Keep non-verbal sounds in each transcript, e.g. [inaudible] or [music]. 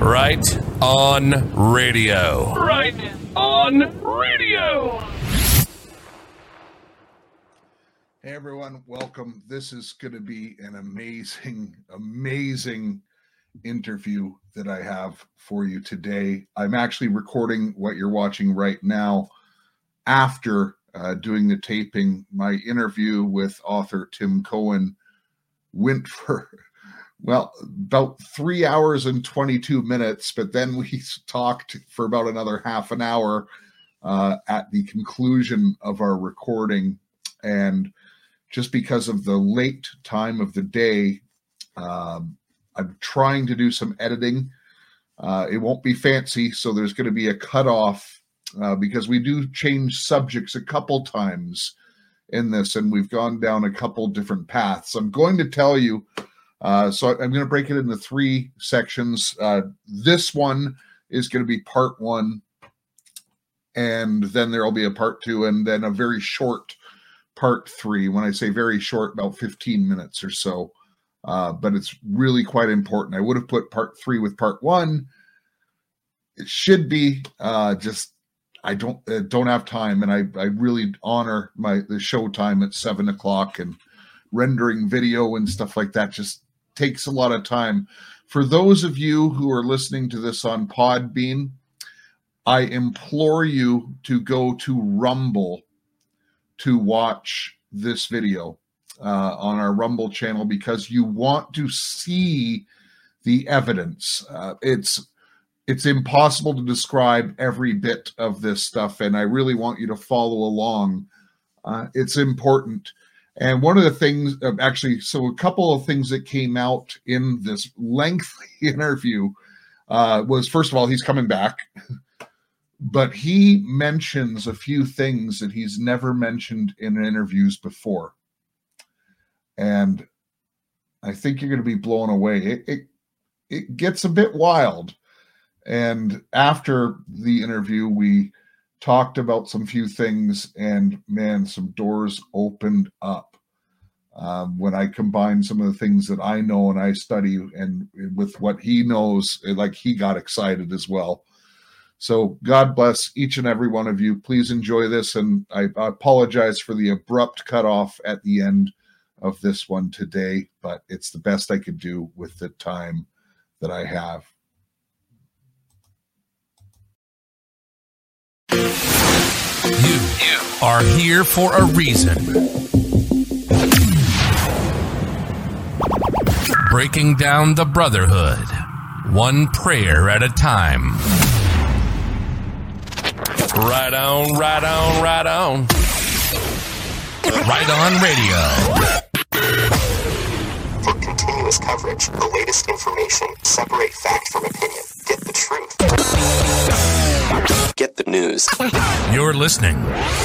Right on radio. Right on radio. Hey everyone, welcome. This is going to be an amazing, amazing interview that I have for you today. I'm actually recording what you're watching right now after uh, doing the taping. My interview with author Tim Cohen went [laughs] for well about three hours and 22 minutes but then we talked for about another half an hour uh, at the conclusion of our recording. And just because of the late time of the day um, i'm trying to do some editing. Uh, it won't be fancy so there's going to be a cutoff uh, because we do change subjects a couple times in this and we've gone down a couple different paths. I'm going to tell you uh, so I'm going to break it into three sections. Uh, this one is going to be part one, and then there will be a part two, and then a very short part three. When I say very short, about 15 minutes or so. Uh, but it's really quite important. I would have put part three with part one. It should be uh, just I don't uh, don't have time, and I I really honor my the show time at seven o'clock and rendering video and stuff like that just takes a lot of time. For those of you who are listening to this on Podbean, I implore you to go to Rumble to watch this video uh, on our Rumble channel because you want to see the evidence. Uh, it's it's impossible to describe every bit of this stuff, and I really want you to follow along. Uh, it's important. And one of the things, uh, actually, so a couple of things that came out in this lengthy [laughs] interview uh, was first of all, he's coming back, [laughs] but he mentions a few things that he's never mentioned in interviews before. And I think you're going to be blown away. It, it, it gets a bit wild. And after the interview, we talked about some few things, and man, some doors opened up. Um, when I combine some of the things that I know and I study and with what he knows, like he got excited as well. So God bless each and every one of you. Please enjoy this. And I, I apologize for the abrupt cutoff at the end of this one today, but it's the best I could do with the time that I have. You are here for a reason. Breaking down the brotherhood, one prayer at a time. Right on, right on, right on. Right on radio. For continuous coverage, the latest information, separate fact from opinion, get the truth. Get the news. You're listening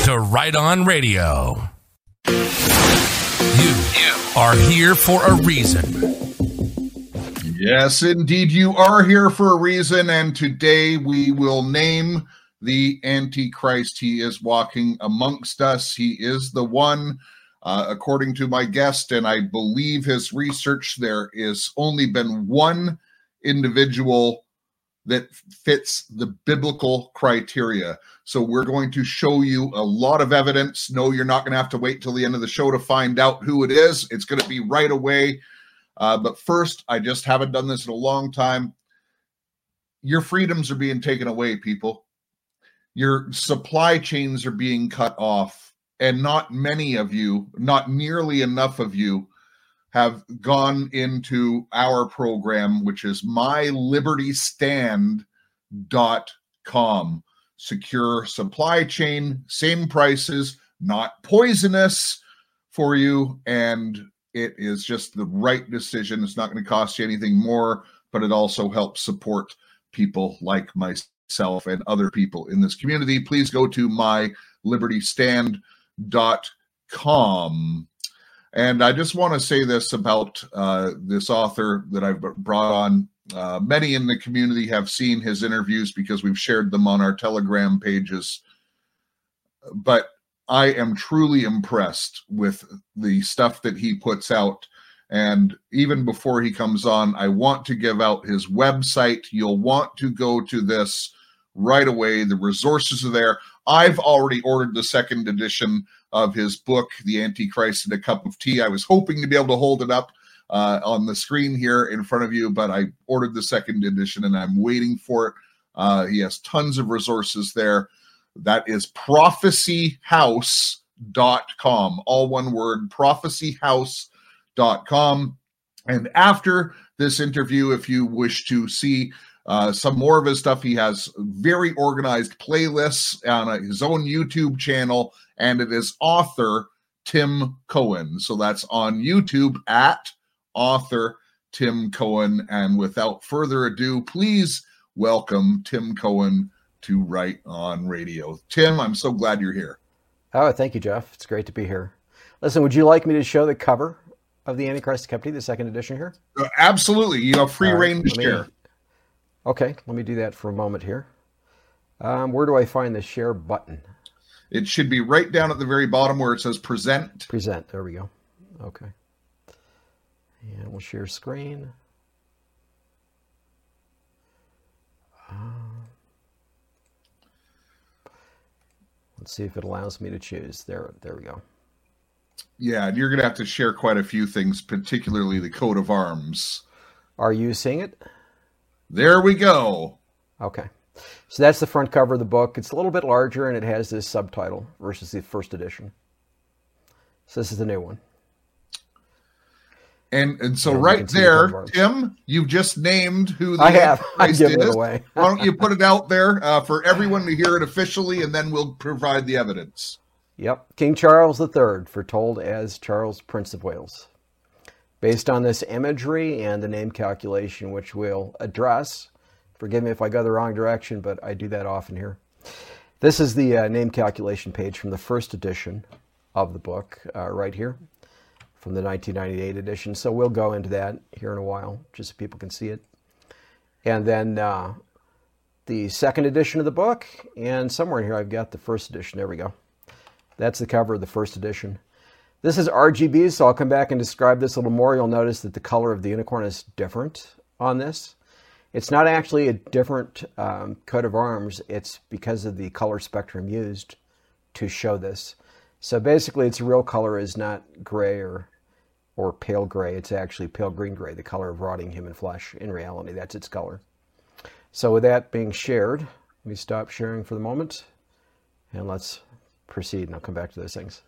to Right On Radio. You are here for a reason. Yes, indeed, you are here for a reason. And today we will name the Antichrist. He is walking amongst us. He is the one, uh, according to my guest, and I believe his research, there is only been one individual that fits the biblical criteria. So we're going to show you a lot of evidence. No, you're not going to have to wait till the end of the show to find out who it is. It's going to be right away. Uh, but first, I just haven't done this in a long time. Your freedoms are being taken away, people. Your supply chains are being cut off. And not many of you, not nearly enough of you, have gone into our program, which is mylibertystand.com. Secure supply chain, same prices, not poisonous for you. And it is just the right decision. It's not going to cost you anything more, but it also helps support people like myself and other people in this community. Please go to mylibertystand.com. And I just want to say this about uh, this author that I've brought on. Uh, many in the community have seen his interviews because we've shared them on our Telegram pages. But I am truly impressed with the stuff that he puts out. And even before he comes on, I want to give out his website. You'll want to go to this right away. The resources are there. I've already ordered the second edition of his book, The Antichrist in a Cup of Tea. I was hoping to be able to hold it up uh, on the screen here in front of you, but I ordered the second edition and I'm waiting for it. Uh, he has tons of resources there. That is prophecyhouse.com, all one word, prophecyhouse.com. And after this interview, if you wish to see uh, some more of his stuff, he has very organized playlists on uh, his own YouTube channel, and it is author Tim Cohen. So that's on YouTube at author Tim Cohen. And without further ado, please welcome Tim Cohen to Right on Radio. Tim, I'm so glad you're here. Oh, thank you, Jeff. It's great to be here. Listen, would you like me to show the cover of the Antichrist Company, the second edition here? Uh, absolutely. You have free reign to share. Okay, let me do that for a moment here. Um, where do I find the share button? It should be right down at the very bottom where it says present. Present. There we go. Okay. And we'll share screen. Uh, let's see if it allows me to choose. There, there we go. Yeah, and you're going to have to share quite a few things, particularly the coat of arms. Are you seeing it? There we go. Okay. So that's the front cover of the book. It's a little bit larger and it has this subtitle versus the first edition. So this is the new one. And and so yeah, right there, the Tim, you've just named who the I have. [laughs] I give it away. Why don't you put it out there uh, for everyone to hear it officially, and then we'll provide the evidence. Yep, King Charles III, foretold as Charles Prince of Wales. Based on this imagery and the name calculation, which we'll address, forgive me if I go the wrong direction, but I do that often here. This is the uh, name calculation page from the first edition of the book, uh, right here from the 1998 edition. So we'll go into that here in a while, just so people can see it. And then uh, the second edition of the book, and somewhere in here I've got the first edition. There we go. That's the cover of the first edition. This is RGB, so I'll come back and describe this a little more. You'll notice that the color of the unicorn is different on this. It's not actually a different um, coat of arms. It's because of the color spectrum used to show this. So basically, its real color is not gray or or pale gray. It's actually pale green gray, the color of rotting human flesh. In reality, that's its color. So with that being shared, let me stop sharing for the moment and let's proceed and I'll come back to those things.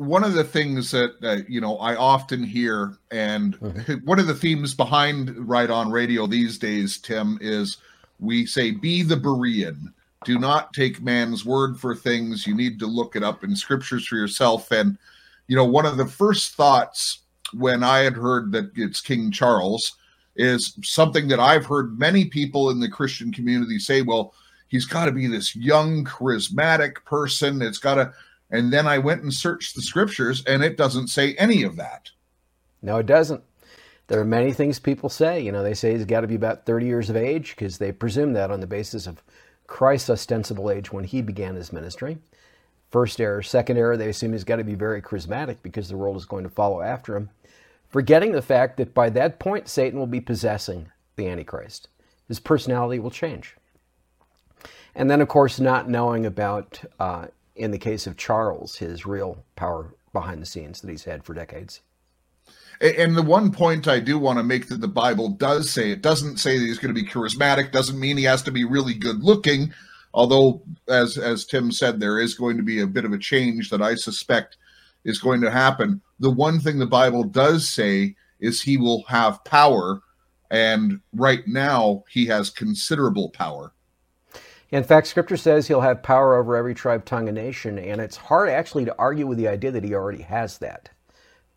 One of the things that uh, you know I often hear, and mm-hmm. one of the themes behind Right on Radio these days, Tim, is we say, "Be the Berean." Do not take man's word for things. You need to look it up in scriptures for yourself. And you know, one of the first thoughts when I had heard that it's King Charles is something that I've heard many people in the Christian community say, well, he's got to be this young, charismatic person. It's got to. And then I went and searched the scriptures, and it doesn't say any of that. No, it doesn't. There are many things people say. You know, they say he's got to be about 30 years of age because they presume that on the basis of Christ's ostensible age when he began his ministry. First error. Second error, they assume he's got to be very charismatic because the world is going to follow after him, forgetting the fact that by that point, Satan will be possessing the Antichrist. His personality will change. And then, of course, not knowing about, uh, in the case of Charles, his real power behind the scenes that he's had for decades. And the one point I do want to make that the Bible does say, it doesn't say that he's going to be charismatic, doesn't mean he has to be really good looking although as as Tim said, there is going to be a bit of a change that I suspect is going to happen. The one thing the Bible does say is he will have power, and right now he has considerable power. In fact, Scripture says he'll have power over every tribe, tongue, and nation, and it's hard actually to argue with the idea that he already has that.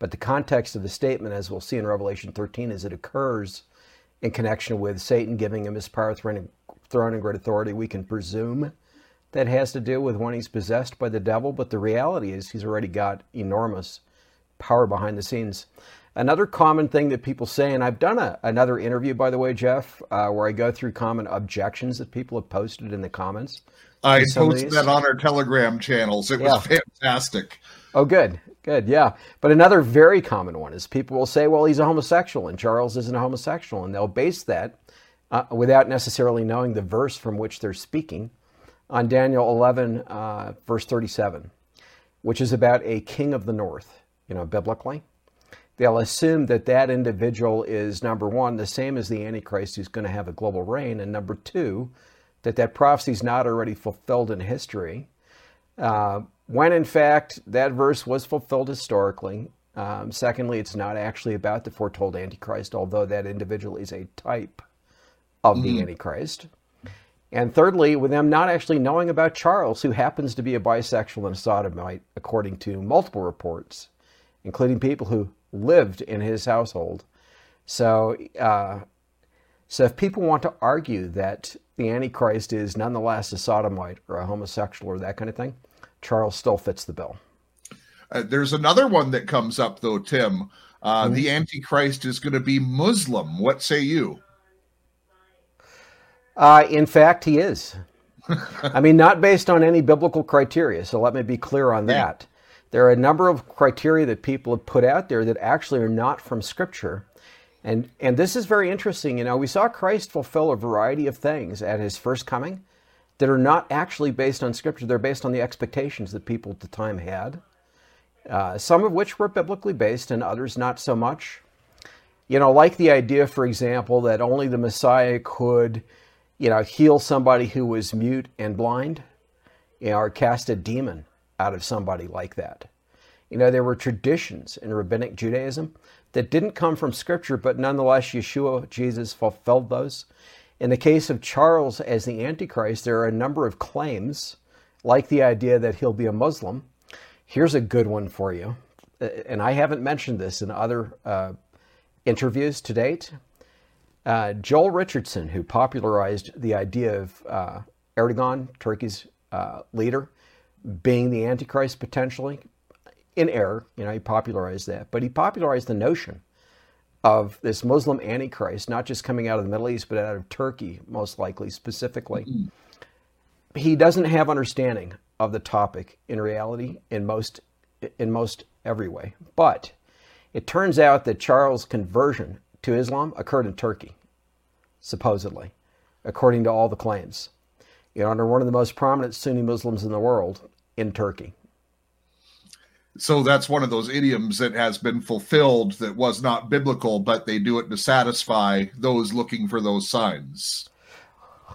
But the context of the statement, as we'll see in Revelation 13, is it occurs in connection with Satan giving him his power, throne and great authority, we can presume that has to do with when he's possessed by the devil, but the reality is he's already got enormous power behind the scenes. Another common thing that people say, and I've done a, another interview, by the way, Jeff, uh, where I go through common objections that people have posted in the comments. I posted that on our Telegram channels. It was fantastic. Oh, good. Good, yeah. But another very common one is people will say, well, he's a homosexual and Charles isn't a homosexual. And they'll base that uh, without necessarily knowing the verse from which they're speaking on Daniel 11, uh, verse 37, which is about a king of the north, you know, biblically. They'll assume that that individual is, number one, the same as the Antichrist who's going to have a global reign, and number two, that that prophecy is not already fulfilled in history. Uh, when in fact that verse was fulfilled historically. Um, secondly, it's not actually about the foretold Antichrist, although that individual is a type of mm-hmm. the Antichrist. And thirdly, with them not actually knowing about Charles, who happens to be a bisexual and a sodomite, according to multiple reports, including people who lived in his household. So, uh, so if people want to argue that the Antichrist is nonetheless a sodomite or a homosexual or that kind of thing, Charles still fits the bill. Uh, there's another one that comes up though, Tim. Uh, mm-hmm. The Antichrist is going to be Muslim. What say you? Uh, in fact, he is. [laughs] I mean, not based on any biblical criteria. So let me be clear on that. There are a number of criteria that people have put out there that actually are not from Scripture. And, and this is very interesting. You know, we saw Christ fulfill a variety of things at his first coming that are not actually based on Scripture. They're based on the expectations that people at the time had, uh, some of which were biblically based and others not so much. You know, like the idea, for example, that only the Messiah could, you know, heal somebody who was mute and blind, you know, or cast a demon out of somebody like that. You know, there were traditions in rabbinic Judaism that didn't come from Scripture, but nonetheless, Yeshua, Jesus, fulfilled those. In the case of Charles as the Antichrist, there are a number of claims, like the idea that he'll be a Muslim. Here's a good one for you, uh, and I haven't mentioned this in other uh, interviews to date. Uh, Joel Richardson, who popularized the idea of uh, Erdogan, Turkey's uh, leader, being the Antichrist potentially, in error, you know, he popularized that, but he popularized the notion of this Muslim Antichrist, not just coming out of the Middle East, but out of Turkey, most likely, specifically. Mm-hmm. He doesn't have understanding of the topic in reality in most in most every way. But it turns out that Charles' conversion to Islam occurred in Turkey, supposedly, according to all the claims. You know, under one of the most prominent Sunni Muslims in the world in Turkey. So that's one of those idioms that has been fulfilled that was not biblical, but they do it to satisfy those looking for those signs.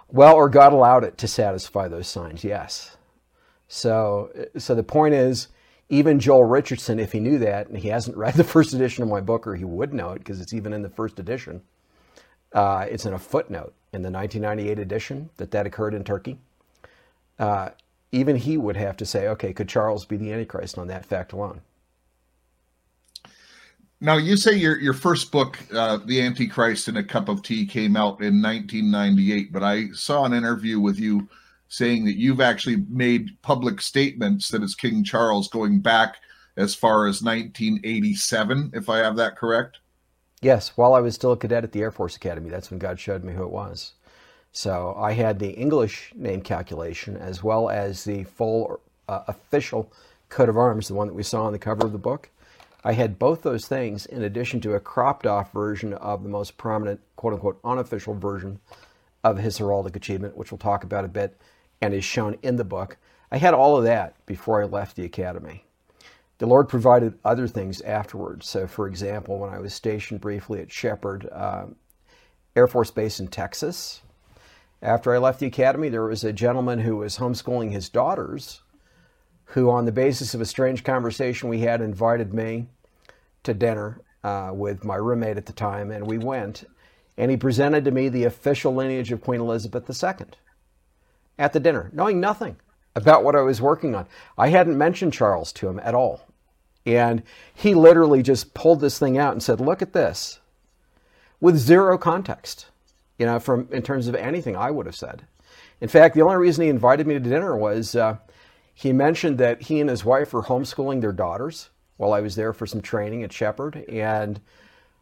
Well, or God allowed it to satisfy those signs, yes. So, so the point is, even Joel Richardson, if he knew that, and he hasn't read the first edition of my book, or he would know it because it's even in the first edition. Uh, it's in a footnote in the 1998 edition that that occurred in Turkey. Uh, even he would have to say, okay, could Charles be the Antichrist on that fact alone? Now, you say your, your first book, uh, The Antichrist in a Cup of Tea, came out in 1998, but I saw an interview with you saying that you've actually made public statements that it's King Charles going back as far as 1987, if I have that correct. Yes, while I was still a cadet at the Air Force Academy, that's when God showed me who it was. So I had the English name calculation as well as the full uh, official coat of arms, the one that we saw on the cover of the book. I had both those things in addition to a cropped off version of the most prominent, quote unquote, unofficial version of his heraldic achievement, which we'll talk about a bit and is shown in the book. I had all of that before I left the academy. The Lord provided other things afterwards. So, for example, when I was stationed briefly at Sheppard uh, Air Force Base in Texas, after I left the academy, there was a gentleman who was homeschooling his daughters, who, on the basis of a strange conversation we had, invited me to dinner uh, with my roommate at the time, and we went. And he presented to me the official lineage of Queen Elizabeth II at the dinner, knowing nothing about what I was working on. I hadn't mentioned Charles to him at all. And he literally just pulled this thing out and said, Look at this, with zero context you know, from in terms of anything I would have said. In fact, the only reason he invited me to dinner was uh, he mentioned that he and his wife were homeschooling their daughters while I was there for some training at Sheppard. And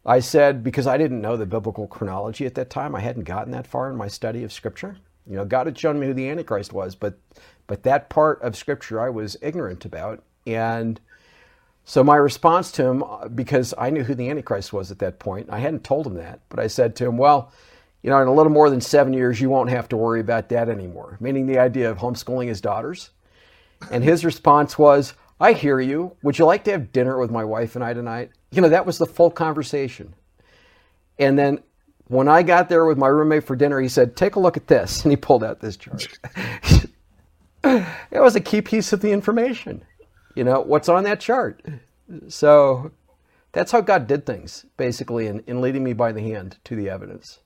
I said, because I didn't know the biblical chronology at that time, I hadn't gotten that far in my study of Scripture. You know, God had shown me who the Antichrist was, but but that part of Scripture I was ignorant about. And So my response to him, because I knew who the Antichrist was at that point, I hadn't told him that, but I said to him, well, you know, in a little more than seven years, you won't have to worry about that anymore, meaning the idea of homeschooling his daughters. And his response was, I hear you. Would you like to have dinner with my wife and I tonight? You know, that was the full conversation. And then when I got there with my roommate for dinner, he said, Take a look at this. [laughs] And he pulled out this chart. [laughs] it was a key piece of the information. You know, what's on that chart? So that's how God did things, basically, in, in leading me by the hand to the evidence.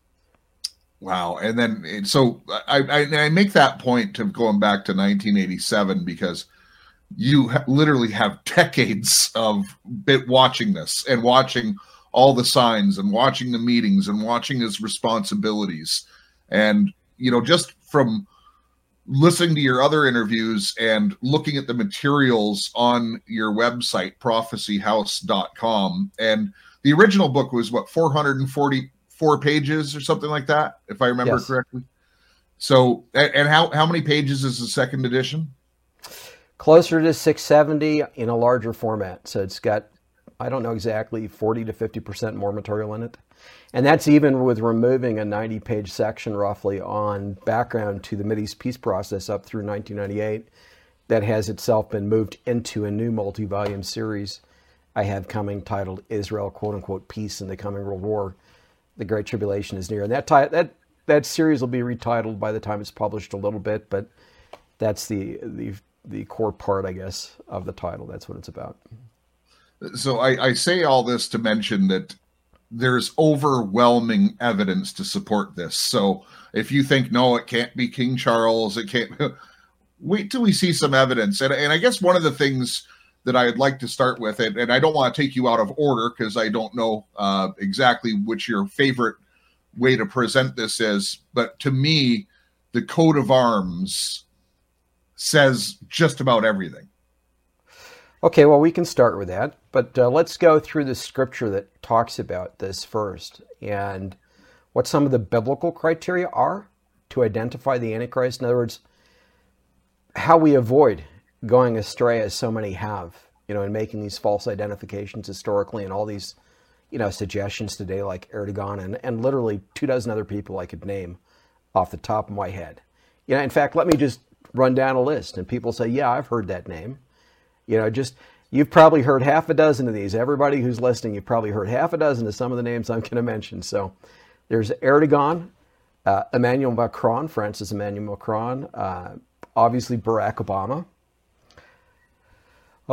Wow. And then, so I, I, I make that point to going back to 1987 because you ha- literally have [laughs] decades of bit watching this and watching all the signs and watching the meetings and watching his responsibilities. And, you know, just from listening to your other interviews and looking at the materials on your website, prophecyhouse.com. And the original book was what, 440 four pages or something like that, if I remember yes. correctly. So, and how how many pages is the second edition? Closer to 670 in a larger format. So it's got, I don't know exactly, 40 to 50 percent more material in it, and that's even with removing a 90 page section roughly on background to the Mideast peace process up through 1998. That has itself been moved into a new multi volume series I have coming titled Israel, quote unquote, Peace in the Coming World War the Great Tribulation is near. And that that that series will be retitled by the time it's published a little bit, but that's the the the core part, I guess, of the title. That's what it's about. So I, I say all this to mention that there's overwhelming evidence to support this. So if you think no, it can't be King Charles, it can't. [laughs] Wait till we see some evidence. And and I guess one of the things that I'd like to start with, and, and I don't want to take you out of order because I don't know uh, exactly which your favorite way to present this is, but to me, the coat of arms says just about everything. Okay, well, we can start with that, but uh, let's go through the scripture that talks about this first and what some of the biblical criteria are to identify the Antichrist. In other words, how we avoid going astray as so many have, you know, in making these false identifications historically and all these, you know, suggestions today like Erdogan and, and literally two dozen other people I could name off the top of my head. You know, in fact, let me just run down a list and people say, yeah, I've heard that name. You know, just you've probably heard half a dozen of these. Everybody who's listening, you've probably heard half a dozen of some of the names I'm going to mention. So there's Erdogan, uh, Emmanuel Macron, Francis Emmanuel Macron, uh, obviously Barack Obama,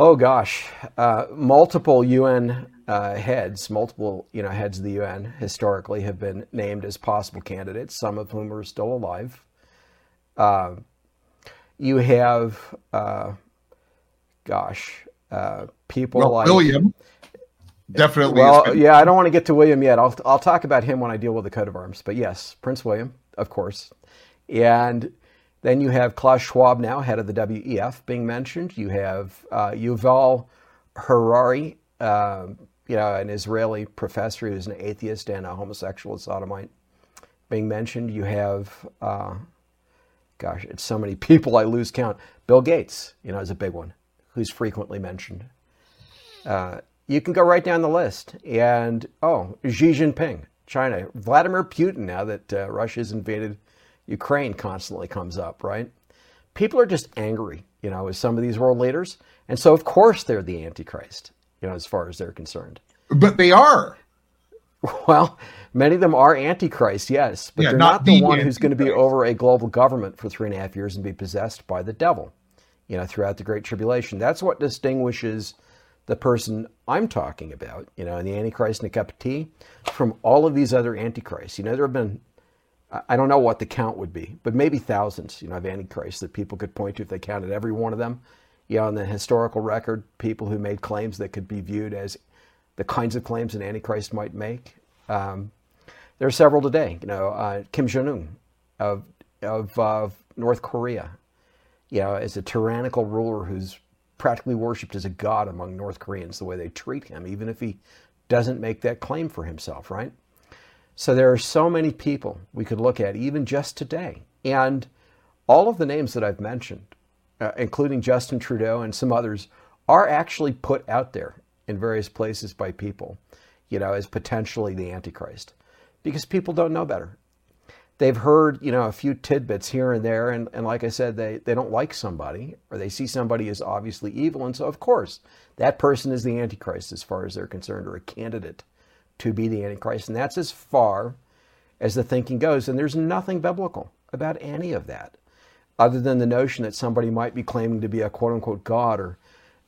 Oh gosh, uh, multiple UN uh, heads, multiple you know heads of the UN historically have been named as possible candidates. Some of whom are still alive. Uh, you have, uh, gosh, uh, people well, like William. Definitely. Well, yeah, I don't want to get to William yet. I'll I'll talk about him when I deal with the coat of arms. But yes, Prince William, of course, and then you have Klaus Schwab now, head of the WEF, being mentioned. You have uh, Yuval Harari, uh, you know, an Israeli professor who's an atheist and a homosexual sodomite, being mentioned. You have, uh, gosh, it's so many [laughs] people I lose count. Bill Gates, you know, is a big one, who's frequently mentioned. Uh, you can go right down the list. And, oh, Xi Jinping, China. Vladimir Putin, now that uh, Russia's invaded Ukraine constantly comes up, right? People are just angry, you know, with some of these world leaders. And so, of course, they're the Antichrist, you know, as far as they're concerned. But they are. [laughs] Well, many of them are Antichrist, yes, but yeah, they're not, not the, the one who's going to be over a global government for three and a half years and be possessed by the devil, you know, throughout the Great Tribulation. That's what distinguishes the person I'm talking about, you know, the Antichrist in a cup of tea, from all of these other Antichrists. You know, there have been I don't know what the count would be, but maybe thousands, you know, of antichrists that people could point to if they counted every one of them. Know, on the historical record, people who made claims that could be viewed as the kinds of claims an antichrist might make. Um, there are several today. You know, uh, Kim Jong Un of of uh, North Korea, you know, is a tyrannical ruler who's practically worshipped as a god among North Koreans. The way they treat him, even if he doesn't make that claim for himself, right? So there are so many people we could look at, even just today. And all of the names that I've mentioned, uh, including Justin Trudeau and some others, are actually put out there in various places by people, you know, as potentially the Antichrist, because people don't know better. They've heard, you know, a few tidbits here and there, and, and like I said, they, they don't like somebody, or they see somebody as obviously evil, and so of course, that person is the Antichrist as far as they're concerned, or a candidate to be the Antichrist. And that's as far as the thinking goes. And there's nothing biblical about any of that, other than the notion that somebody might be claiming to be a quote unquote God or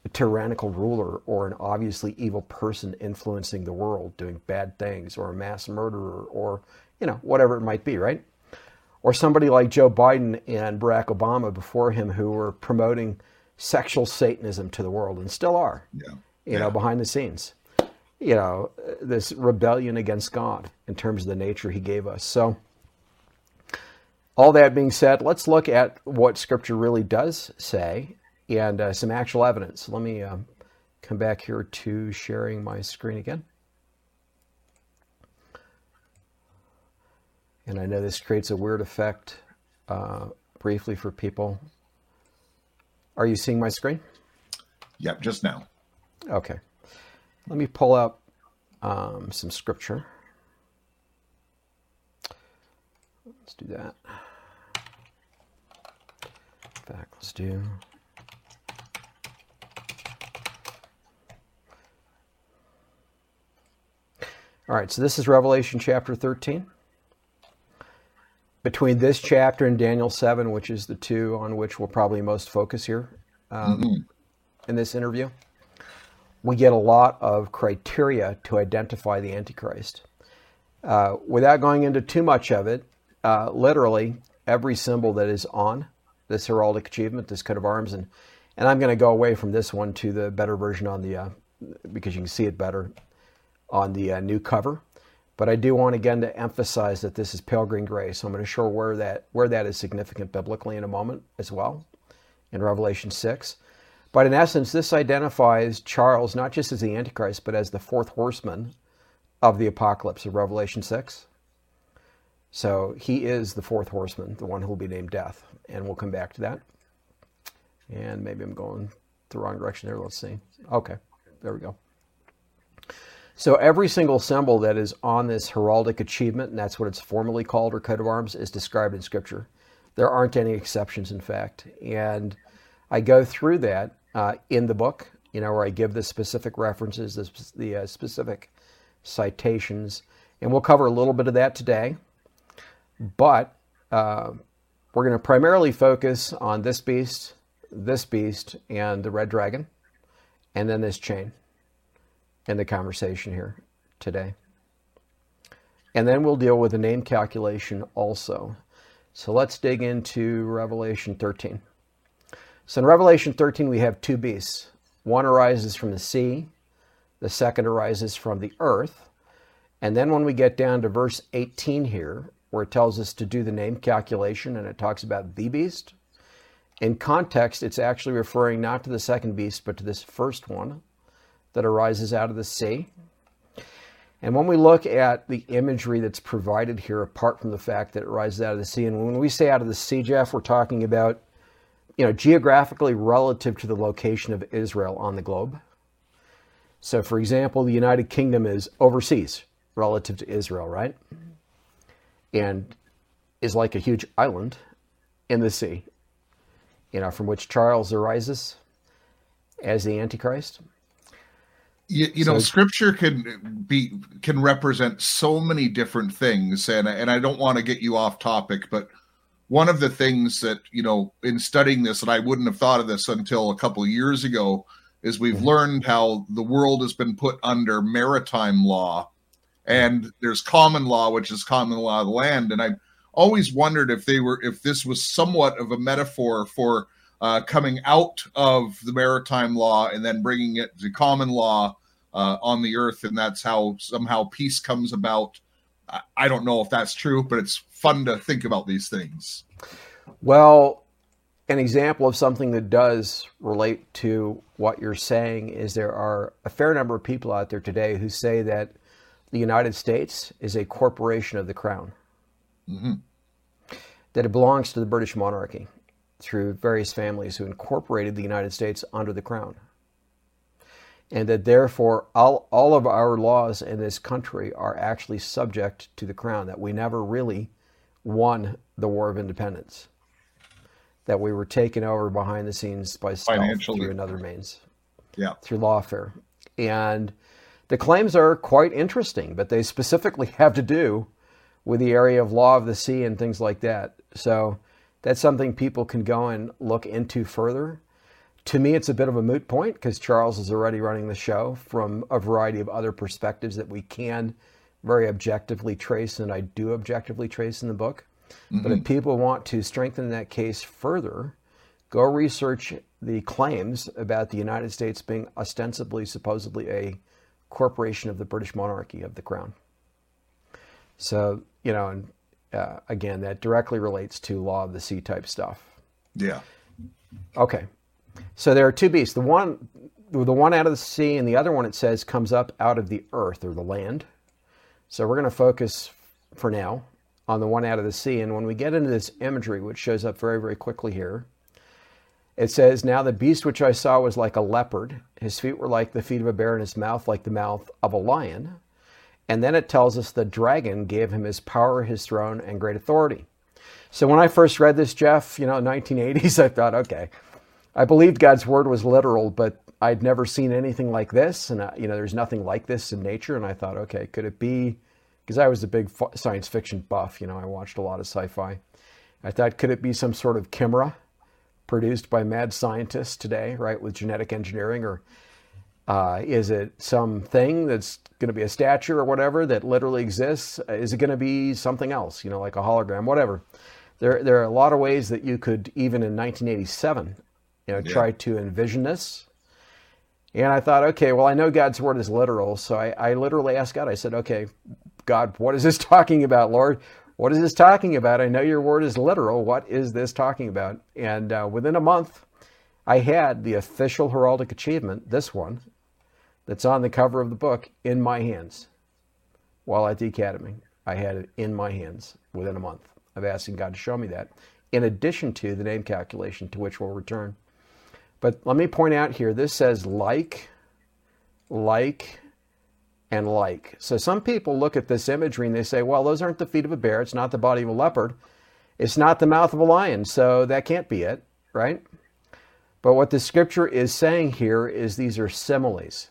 a tyrannical ruler or an obviously evil person influencing the world, doing bad things, or a mass murderer, or, you know, whatever it might be, right? Or somebody like Joe Biden and Barack Obama before him who were promoting sexual Satanism to the world and still are, Yeah. you know, behind the scenes. You know, this rebellion against God in terms of the nature he gave us. So, all that being said, let's look at what Scripture really does say and uh, some actual evidence. Let me um, come back here to sharing my screen again. And I know this creates a weird effect uh, briefly for people. Are you seeing my screen? Yep, just now. Okay. Let me pull up um, some scripture. Let's do that. In fact, let's do. All right, so this is Revelation chapter 13. Between this chapter and Daniel 7, which is the two on which we'll probably most focus here um, in this interview, we get a lot of criteria to identify the Antichrist. Uh, without going into too much of it, uh, literally every symbol that is on this heraldic achievement, this coat of arms, and and I'm going to go away from this one to the better version on the uh, because you can see it better on the uh, new cover. But I do want again to emphasize that this is pale green gray, so I'm going to show where that where that is significant biblically in a moment as well in Revelation six. But in essence, this identifies Charles not just as the Antichrist, but as the fourth horseman of the apocalypse of Revelation 6. So he is the fourth horseman, the one who will be named Death. And we'll come back to that. And maybe I'm going the wrong direction there. Let's see. Okay, there we go. So every single symbol that is on this heraldic achievement, and that's what it's formally called, or coat of arms, is described in Scripture. There aren't any exceptions, in fact. And I go through that uh, in the book, you know, where I give the specific references, the, the uh, specific citations, and we'll cover a little bit of that today. But uh, we're going to primarily focus on this beast, this beast, and the red dragon, and then this chain in the conversation here today. And then we'll deal with the name calculation also. So let's dig into Revelation 13. So in Revelation 13, we have two beasts. One arises from the sea, the second arises from the earth. And then when we get down to verse 18 here, where it tells us to do the name calculation and it talks about the beast, in context, it's actually referring not to the second beast, but to this first one that arises out of the sea. And when we look at the imagery that's provided here, apart from the fact that it rises out of the sea, and when we say out of the sea, Jeff, we're talking about you know, geographically relative to the location of Israel on the globe. So, for example, the United Kingdom is overseas relative to Israel, right? And is like a huge island in the sea, you know, from which Charles arises as the Antichrist. You, you know, scripture can be can represent so many different things, and and I don't want to get you off topic, but one of the things that you know in studying this, and I wouldn't have thought of this until a couple of years ago, is we've learned how the world has been put under maritime law, and there's common law, which is common law of the land, and i've always wondered if they were if this was somewhat of a metaphor for uh, coming out of the maritime law and then bringing it to common law uh, on the earth, and that's how somehow peace comes about. I, I don't know if that's true, but it's fun to think about these things. Well, an example of something that does relate to what you're saying is there are a fair number of people out there today who say that the United States is a corporation of the crown, mm-hmm. that it belongs to the British monarchy through various families who incorporated the United States under the crown. and that therefore all, all of our laws in this country are actually subject to the crown, that we never really won the War of Independence, that we were taken over behind the scenes by stealth through another means, Yeah. through lawfare. And the claims are quite interesting, but they specifically [laughs] have to do with the area of law of the sea and things like that. So that's something people can go and look into further. To me, it's a bit of a moot point because Charles is already running the show from a variety of other perspectives that we can very objectively trace, and I do objectively trace in the book. But if people want to strengthen that case further, go research the claims about the United States being ostensibly, supposedly a corporation of the British monarchy of the crown. So, you know, and uh, again, that directly relates to law of the sea type stuff. Yeah. Okay. So there are two beasts. The one, the one out of the sea, and the other one it says comes up out of the earth or the land. So we're going to focus for now on the one out of the sea. And when we get into this imagery, which shows up very, very quickly here, it says, Now the beast which I saw was like a leopard. His feet were like the feet of a bear, and his mouth like the mouth of a lion. And then it tells us the dragon gave him his power, his throne, and great authority. So when I first read this, Jeff, you know, 1980s, [laughs] I thought, okay, I believed God's word was literal, but I'd never seen anything like this, and uh, you know, there's nothing like this in nature. And I thought, okay, could it be? Because I was a big science fiction buff, you know, I watched a lot of sci-fi. I thought, could it be some sort of chimera produced by mad scientists today, right, with genetic engineering, or uh, is it something that's going to be a statue or whatever that literally exists? Is it going to be something else, you know, like a hologram, whatever? There, there are a lot of ways that you could, even in 1987, you know, Yeah. try to envision this. And I thought, okay, well, I know God's word is literal, so I, I literally asked God. I said, okay, God, what is this [laughs] talking about, Lord? What is this talking about? I know your word is literal. What is this talking about? And uh, within a month, I had the official heraldic achievement, this one, that's on the cover of the book, in my hands while at the academy. I had it in my hands within a month of asking God to show me that, in addition to the name calculation to which we'll return. But let me point out here this says like, like, and like. So some people look at this imagery and they say, well, those aren't the feet of a bear, it's not the body of a leopard, it's not the mouth of a lion, so that can't be it, right? But what the scripture is saying here is these are similes.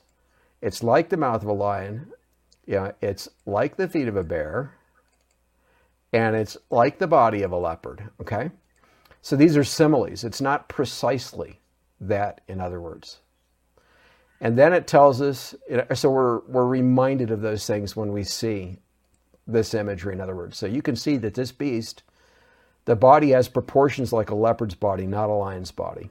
It's like the mouth of a lion, yeah, it's like the feet of a bear, and it's like the body of a leopard, okay? So these are similes. It's not precisely that, in other words. And then it tells us, so we're, we're reminded of those things when we see this imagery, in other words. So you can see that this beast, the body has proportions like a leopard's body, not a lion's body.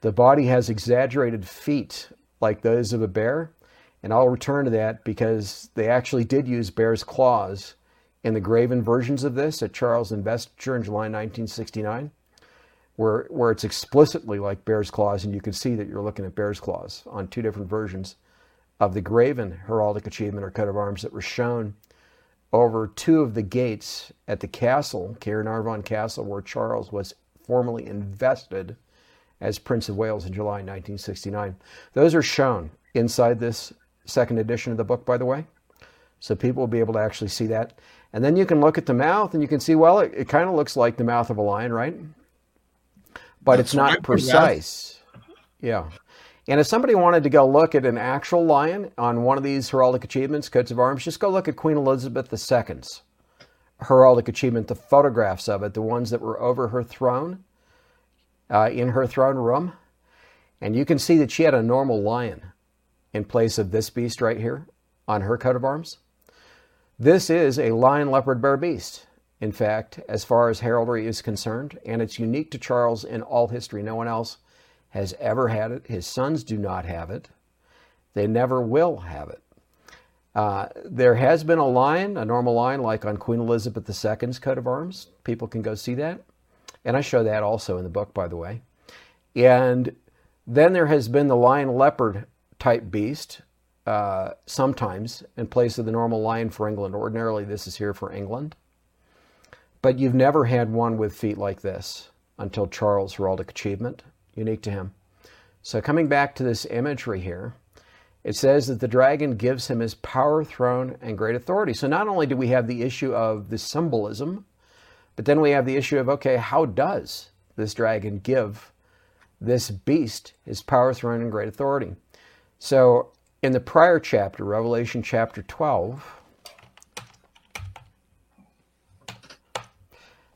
The body has exaggerated feet like those of a bear. And I'll return to that because they actually did use bear's claws in the graven versions of this at Charles Investiture in July 1969, where, where it's explicitly like bear's claws, and you can see that you're looking at bear's claws on two different versions of the graven heraldic achievement or coat of arms that were shown over two of the gates at the castle, Caernarvon Castle, where Charles was formally invested as Prince of Wales in July 1969. Those are shown inside this second edition of the book, by the way. So people will be able to actually see that. And then you can look at the mouth and you can see, well, it, it kind of looks like the mouth of a lion, right? But That's it's not precise. Yeah. And if somebody wanted to go look at an actual lion on one of these heraldic achievements, coats of arms, just go look at Queen Elizabeth II's heraldic achievement, the photographs of it, the ones that were over her throne, uh, in her throne room. And you can see that she had a normal lion in place of this beast right here on her coat of arms. This is a lion, leopard, bear beast, in fact, as far as heraldry is concerned, and it's unique to Charles in all history. No one else has ever had it. His sons do not have it. They never will have it. Uh, there has been a lion, a normal lion, like on Queen Elizabeth II's coat of arms. People can go see that. And I show that also in the book, by the way. And then there has been the lion leopard type beast, uh, sometimes in place of the normal lion for England. Ordinarily, this is here for England. But you've never had one with feet like this until Charles' heraldic achievement, unique to him. So, coming back to this imagery here, it says that the dragon gives him his power, throne, and great authority. So not only do we have the issue of the symbolism, but then we have the issue of okay, how does this dragon give this beast his power, throne, and great authority? So in the prior chapter, Revelation chapter 12,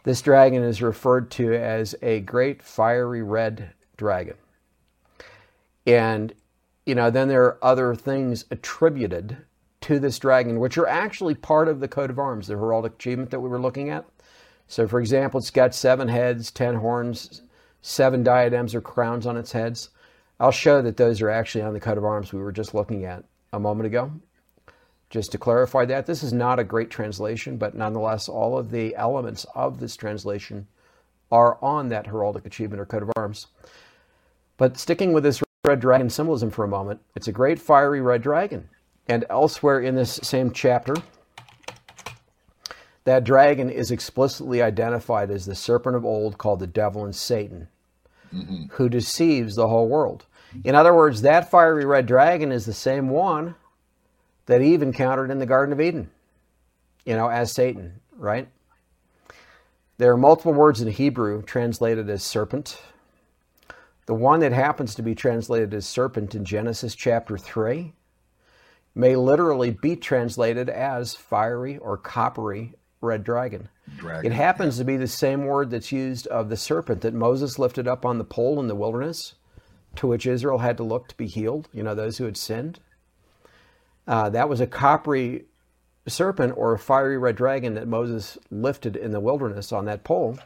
this dragon is referred to as a great fiery red dragon. And, you know, then there are other things attributed to this dragon, which are actually part of the coat of arms, the heraldic achievement that we were looking at. So, for example, it's got seven heads, ten horns, seven diadems or crowns on its heads. I'll show that those are actually on the coat of arms we were just looking at a moment ago. Just to clarify that, this is not a great translation, but nonetheless, all of the elements of this translation are on that heraldic achievement or coat of arms. But sticking with this red dragon symbolism for a moment, it's a great fiery red dragon. And elsewhere in this same chapter, that dragon is explicitly identified as the serpent of old called the devil and Satan, mm-hmm. who deceives the whole world. In other words, that fiery red dragon is the same one that Eve encountered in the Garden of Eden, you know, as Satan, right? There are multiple words in Hebrew translated as serpent. The one that happens to be translated as serpent in Genesis chapter 3 may literally be translated as fiery or coppery red dragon. dragon. It happens to be the same word that's used of the serpent that Moses lifted up on the pole in the wilderness, to which Israel had to look to be healed, you know, those who had sinned. Uh, that was a coppery serpent or a fiery red dragon that Moses lifted in the wilderness on that pole.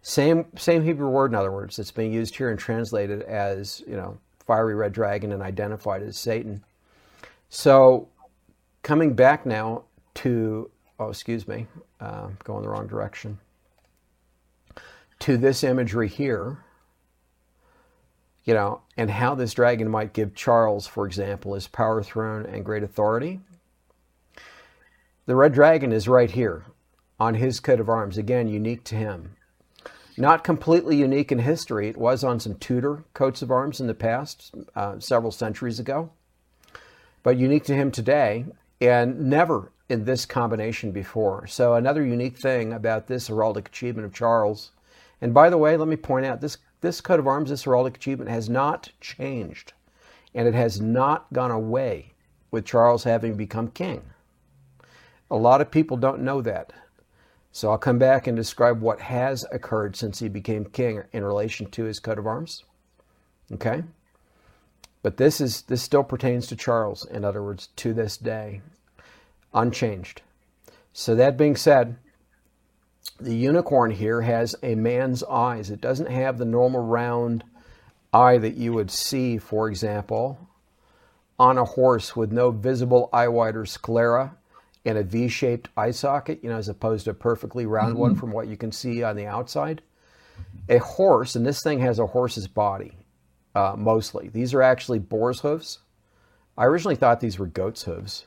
Same same Hebrew word, in other words, that's being used here and translated as you know fiery red dragon and identified as Satan. So, coming back now to oh, excuse me, uh, going the wrong direction. To this imagery here, you know, and how this dragon might give Charles, for example, his power, throne, and great authority. The red dragon is right here on his coat of arms, again, unique to him. Not completely unique in history. It was on some Tudor coats of arms in the past, uh, several centuries ago, but unique to him today, and never in this combination before. So, another unique thing about this heraldic achievement of Charles, and by the way, let me point out this this coat of arms, this heraldic achievement, has not changed, and it has not gone away with Charles having become king. A lot of people don't know that. So I'll come back and describe what has occurred since he became king in relation to his coat of arms. Okay? But this is this still pertains to Charles, in other words, to this day, unchanged. So that being said, the unicorn here has a man's eyes. It doesn't have the normal round eye that you would see, for example, on a horse with no visible eye wide or sclera and a V shaped eye socket, you know, as opposed to a perfectly round mm-hmm. one from what you can see on the outside. A horse, and this thing has a horse's body uh, mostly. These are actually boar's hooves. I originally thought these were goat's hooves,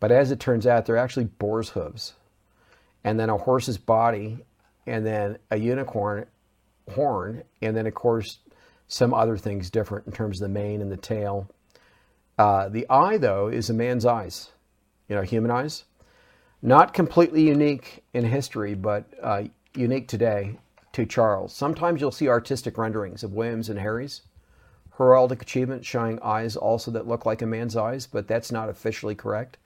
but as it turns out, they're actually boar's hooves and then a horse's body, and then a unicorn horn, and then, of course, some other things different in terms of the mane and the tail. Uh, the eye, though, is a man's eyes, you know, human eyes. Not completely unique in history, but uh, unique today to Charles. Sometimes you'll see artistic renderings of Williams and Harry's heraldic achievement showing eyes also that look like a man's eyes, but that's not officially correct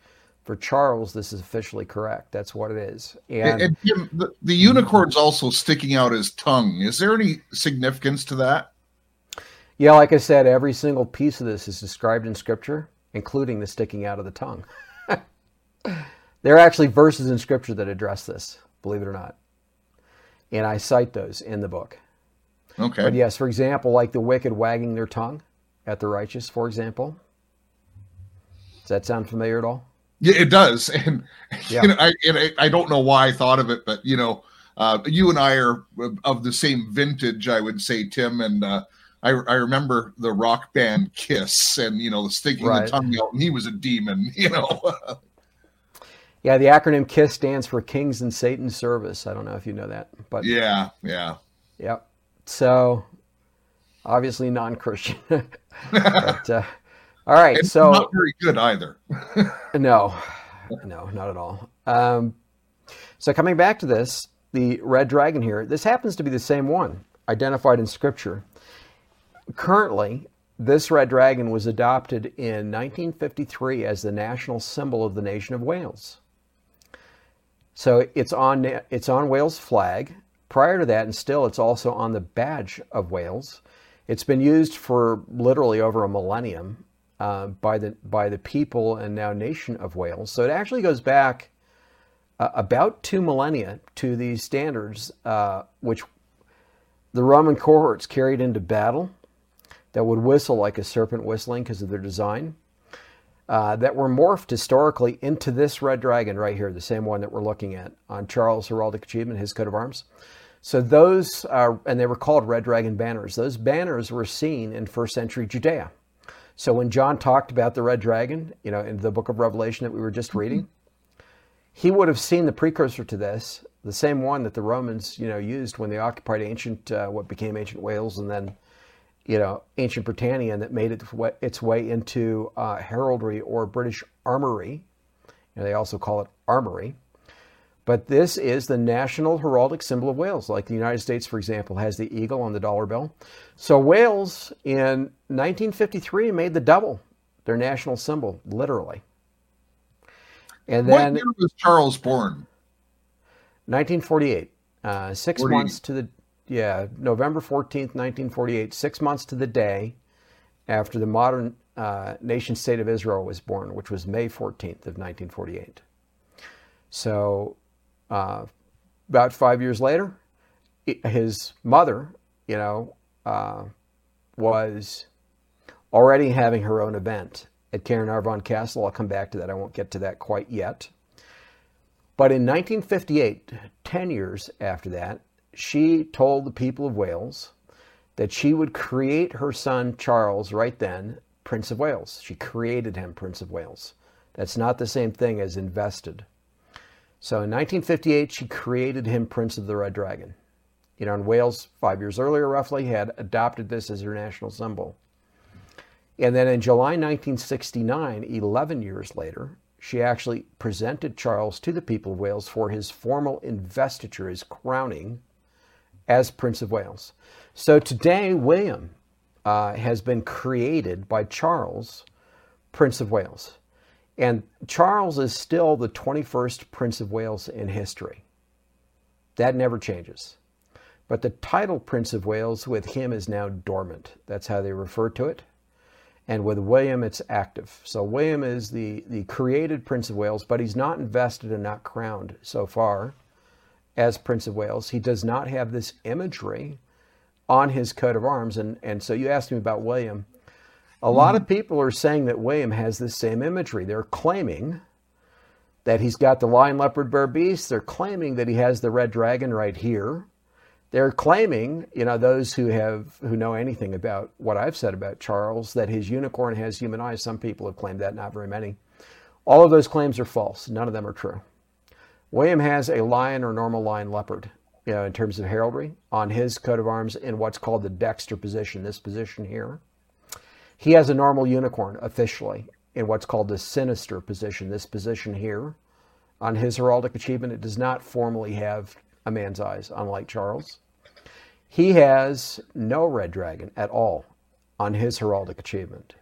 for Charles, this is officially correct. That's what it is. And, and Tim, the, the unicorn's also sticking out his tongue. Is there any significance to that? Yeah, like I said, every single piece of this is described in Scripture, including the sticking out of the tongue. [laughs] there are actually verses in Scripture that address this, believe it or not. And I cite those in the book. Okay. But yes, for example, like the wicked wagging their tongue at the righteous, for example. Does that sound familiar at all? Yeah, it does, [laughs] and yeah. you know, I, and I, I don't know why I thought of it, but you know, uh, you and I are of the same vintage, I would say, Tim. And uh, I, I remember the rock band Kiss, and you know, the sticking right. the tongue out, and he was a demon, [laughs] you know. yeah, the acronym KISS stands for Kings and Satan's Service. I don't know if you know that, but yeah, yeah, yep. So obviously non-Christian, [laughs] but. Uh, All right, And so not very good either. [laughs] no, no, not at all. Um, so coming back to this, the red dragon here, this happens to be the same one identified in Scripture. Currently, this red dragon was adopted in 1953 as the national symbol of the nation of Wales. So it's on it's on Wales' flag. Prior to that, and still, it's also on the badge of Wales. It's been used for literally over a millennium uh, by the by the people and now nation of Wales. So it actually goes back uh, about two millennia to these standards, uh, which the Roman cohorts carried into battle that would whistle like a serpent whistling because of their design. Uh, that were morphed historically into this red dragon right here, the same one that we're looking at on Charles' heraldic achievement, his coat of arms. So those, uh, and they were called red dragon banners. Those banners were seen in first century Judea. So when John talked about the red dragon, you know, in the book of Revelation that we were just reading, he would have seen the precursor to this, the same one that the Romans, you know, used when they occupied ancient, uh, what became ancient Wales, and then, you know, ancient Britannia, and that made it its way into uh, heraldry or British armory. And they also call it armory. But this is the national heraldic symbol of Wales. Like the United States, for example, has the eagle on the dollar bill. So Wales in 1953 made the double their national symbol, literally. And then what year was Charles born? 1948. Uh, six 48. months to the yeah November 14th, 1948. Six months to the day after the modern uh, nation state of Israel was born, which was May 14th of 1948. So, uh, about five years later, his mother, you know, uh, was already having her own event at Caernarvon Castle. I'll come back to that. I won't get to that quite yet. But in 1958, 10 years after that, she told the people of Wales that she would create her son Charles right then Prince of Wales. She created him Prince of Wales. That's not the same thing as invested. So in 1958, she created him Prince of the Red Dragon. You know, and Wales, five years earlier roughly, had adopted this as their national symbol. And then in July 1969, 11 years later, she actually presented Charles to the people of Wales for his formal investiture, his crowning as Prince of Wales. So today, William uh, has been created by Charles, Prince of Wales. And Charles is still the 21st Prince of Wales in history. That never changes. But the title Prince of Wales with him is now dormant. That's how they refer to it. And with William, it's active. So William is the, the created Prince of Wales, but he's not invested and not crowned so far as Prince of Wales. He does not have this imagery on his coat of arms. And, and so you asked me about William. A lot of mm-hmm. people are saying that William has this same imagery. They're claiming that he's got the lion, leopard, bear, beast. They're claiming that he has the red dragon right here. They're claiming, you know, those who have who know anything about what I've said about Charles, that his unicorn has human eyes. Some people have claimed that, not very many. All of those claims are false. None of them are true. William has a lion or normal lion leopard, you know, in terms of heraldry, on his coat of arms in what's called the dexter position, this position here. He has a normal unicorn officially in what's called the sinister position, this position here. On his heraldic achievement, it does not formally have a man's eyes, unlike Charles. He has no red dragon at all on his heraldic achievement.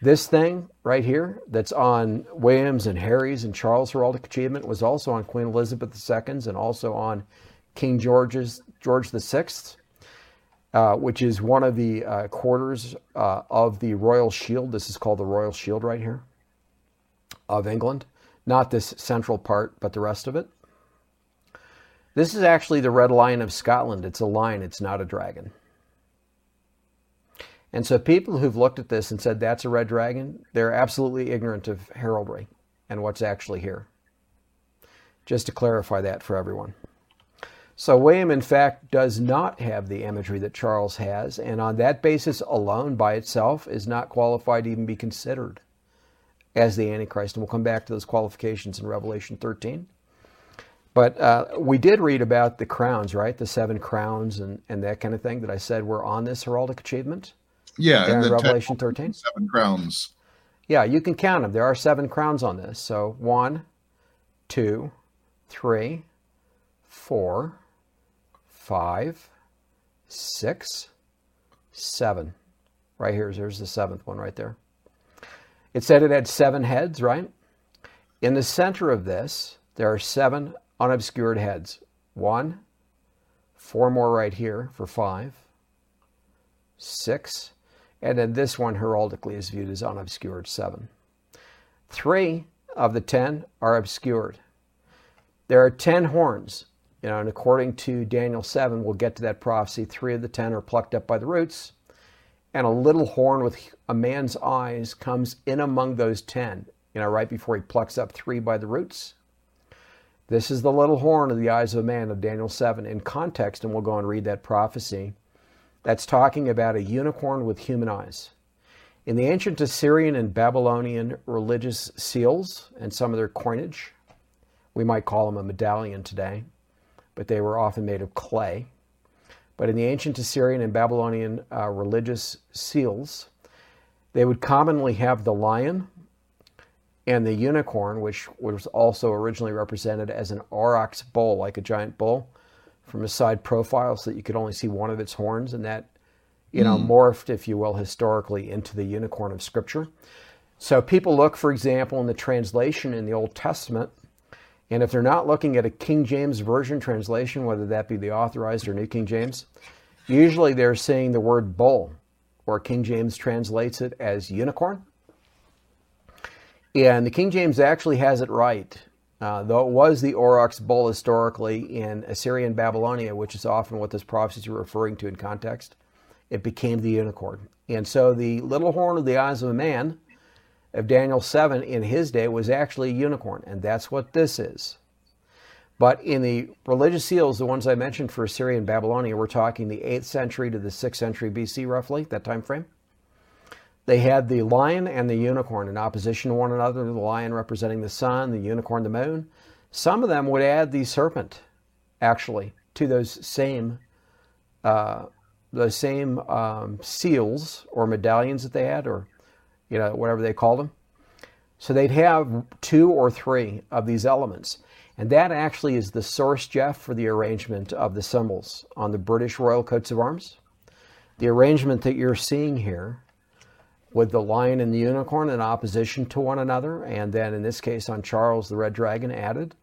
This thing right here, that's on William's and Harry's and Charles' heraldic achievement, was also on Queen Elizabeth II's and also on King George's George VI, uh, which is one of the uh, quarters uh, of the Royal Shield. This is called the Royal Shield right here of England. Not this central part, but the rest of it. This is actually the Red Lion of Scotland. It's a lion, it's not a dragon. And so people who've looked at this and said that's a red dragon, they're absolutely ignorant of heraldry and what's actually here. Just to clarify that for everyone. So William, in fact, does not have the imagery that Charles has, and on that basis alone, by itself, is not qualified to even be considered as the Antichrist. And we'll come back to those qualifications in Revelation 13. But uh, we did read about the crowns, right? The seven crowns and, and that kind of thing that I said were on this heraldic achievement Yeah, in Revelation ten- 13. seven crowns. Yeah, you can count them. There are seven crowns on this. So one, two, three, four, five, six, seven. Right here, there's the seventh one right there. It said it had seven heads, right? In the center of this, there are seven unobscured heads. One, four more right here for five, six, and then this one heraldically is viewed as unobscured, seven. Three of the ten are obscured. There are ten horns, you know, and according to Daniel 7, we'll get to that prophecy, three of the ten are plucked up by the roots, and a little horn with a man's eyes comes in among those ten, you know, right before he plucks up three by the roots. This is the little horn of the eyes of a man of Daniel 7 in context, and we'll go and read that prophecy. That's talking about a unicorn with human eyes. In the ancient Assyrian and Babylonian religious seals and some of their coinage, we might call them a medallion today, but they were often made of clay. But in the ancient Assyrian and Babylonian uh, religious seals, they would commonly have the lion and the unicorn, which was also originally represented as an aurochs bull, like a giant bull, from a side profile, so that you could only see one of its horns, and that, you know, mm. morphed, if you will, historically into the unicorn of Scripture. So people look, for example, in the translation in the Old Testament, and if they're not looking at a King James Version translation, whether that be the authorized or New King James, usually they're seeing the word bull, or King James translates it as unicorn and the King James actually has it right. Uh, though it was the aurochs bull historically in Assyrian Babylonia, which is often what this prophecy is referring to in context, it became the unicorn. And so the little horn of the eyes of a man of Daniel 7 in his day was actually a unicorn, and that's what this is. But in the religious seals, the ones I mentioned for Assyria and Babylonia, we're talking the 8th century to the 6th century BC, roughly, that time frame. They had the lion and the unicorn in opposition to one another, the lion representing the sun, the unicorn the moon. Some of them would add the serpent, actually, to those same uh, those same um, seals or medallions that they had, or you know whatever they called them. So they'd have two or three of these elements, and that actually is the source, Jeff, for the arrangement of the symbols on the British Royal Coats of Arms. The arrangement that you're seeing here with the lion and the unicorn in opposition to one another, and then in this case on Charles the Red Dragon added,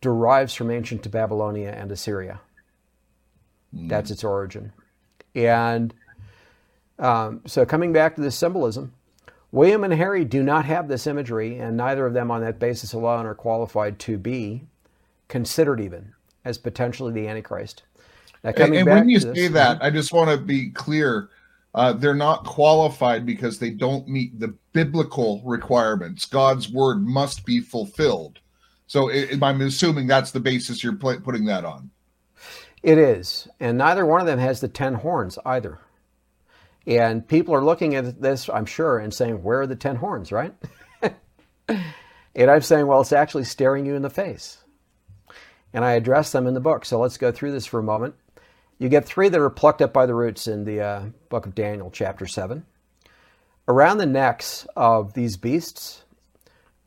derives from ancient Babylonia and Assyria. Mm. That's its origin. And um, so coming back to the symbolism, William and Harry do not have this imagery, and neither of them on that basis alone are qualified to be considered even as potentially the Antichrist. Now, and, and when you say this, that, I just want to be clear uh, they're not qualified because they don't meet the biblical requirements. God's word must be fulfilled. So it, I'm assuming that's the basis you're putting that on. It is. And neither one of them has the 10 horns either. And people are looking at this, I'm sure, and saying, Where are the 10 horns, right? [laughs] and I'm saying, Well, it's actually staring you in the face. And I address them in the book. So let's go through this for a moment. You get three that are plucked up by the roots in the uh, book of Daniel, chapter 7. Around the necks of these beasts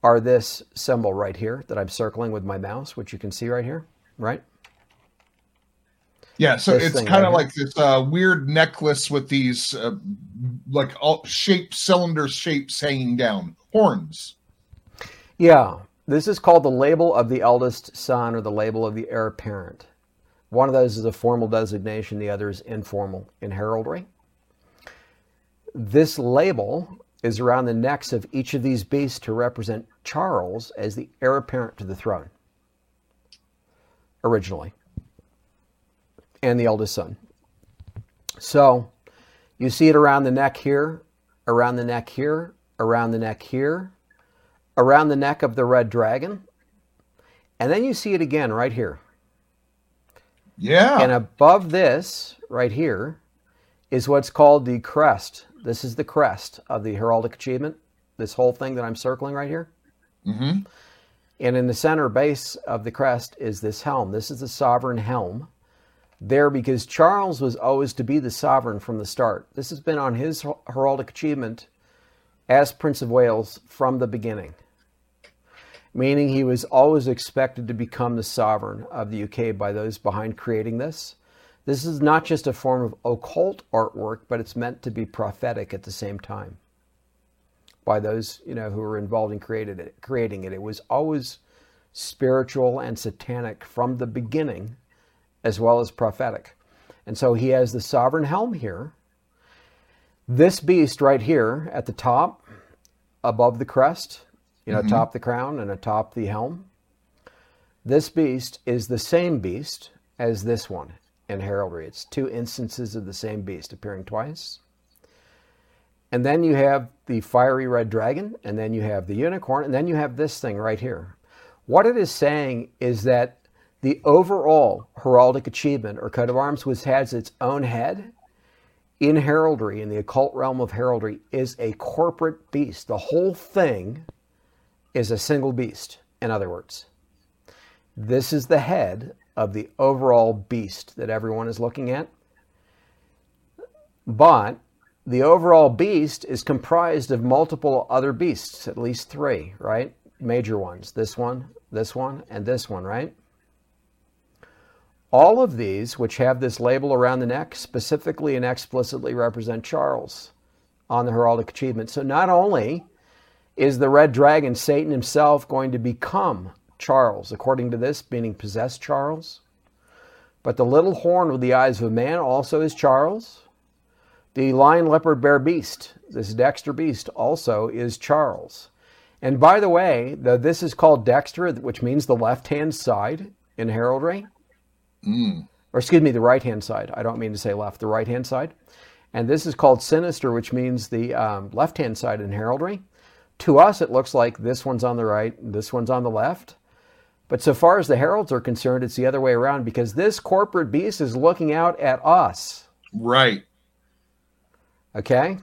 are this symbol right here that I'm circling with my mouse, which you can see right here, right? Yeah, so it's kind of like this uh, weird necklace with these uh, like all shaped cylinder shapes hanging down, horns. Yeah, this is called the label of the eldest son or the label of the heir apparent. One of those is a formal designation, the other is informal in heraldry. This label is around the necks of each of these beasts to represent Charles as the heir apparent to the throne, originally, and the eldest son. So you see it around the neck here, around the neck here, around the neck here, around the neck of the red dragon, and then you see it again right here yeah. And above this, right here, is what's called the crest. This is the crest of the heraldic achievement, this whole thing that I'm circling right here. Mm-hmm. And in the center base of the crest is this helm. This is the sovereign helm. There, because Charles was always to be the sovereign from the start. This has been on his heraldic achievement as Prince of Wales from the beginning, meaning he was always expected to become the sovereign of the UK by those behind creating this. This is not just a form of occult artwork, but it's meant to be prophetic at the same time by those you know who were involved in created it, creating it. It was always spiritual and satanic from the beginning, as well as prophetic. And so he has the sovereign helm here. This beast right here at the top, above the crest, you know, mm-hmm. atop the crown and atop the helm. This beast is the same beast as this one in heraldry. It's two instances of the same beast appearing twice. And then you have the fiery red dragon, and then you have the unicorn, and then you have this thing right here. What it is saying is that the overall heraldic achievement or coat of arms, which has its own head in heraldry, in the occult realm of heraldry, is a corporate beast. The whole thing is a single beast, in other words. This is the head of the overall beast that everyone is looking at. But the overall beast is comprised of multiple other beasts, at least three, right? Major ones. This one, this one, and this one, right? All of these, which have this label around the neck, specifically and explicitly represent Charles on the heraldic achievement. So not only is the red dragon, Satan himself, going to become Charles, according to this, meaning possess Charles, but the little horn with the eyes of a man also is Charles. The lion, leopard, bear beast, this Dexter beast, also is Charles. And by the way, the, this is called Dexter, which means the left hand side in heraldry. Mm. Or excuse me, the right hand side. I don't mean to say left, the right hand side. And this is called sinister, which means the um, left hand side in heraldry. To us, it looks like this one's on the right, this one's on the left. But so far as the heralds are concerned, it's the other way around because this corporate beast is looking out at us. Right. Okay?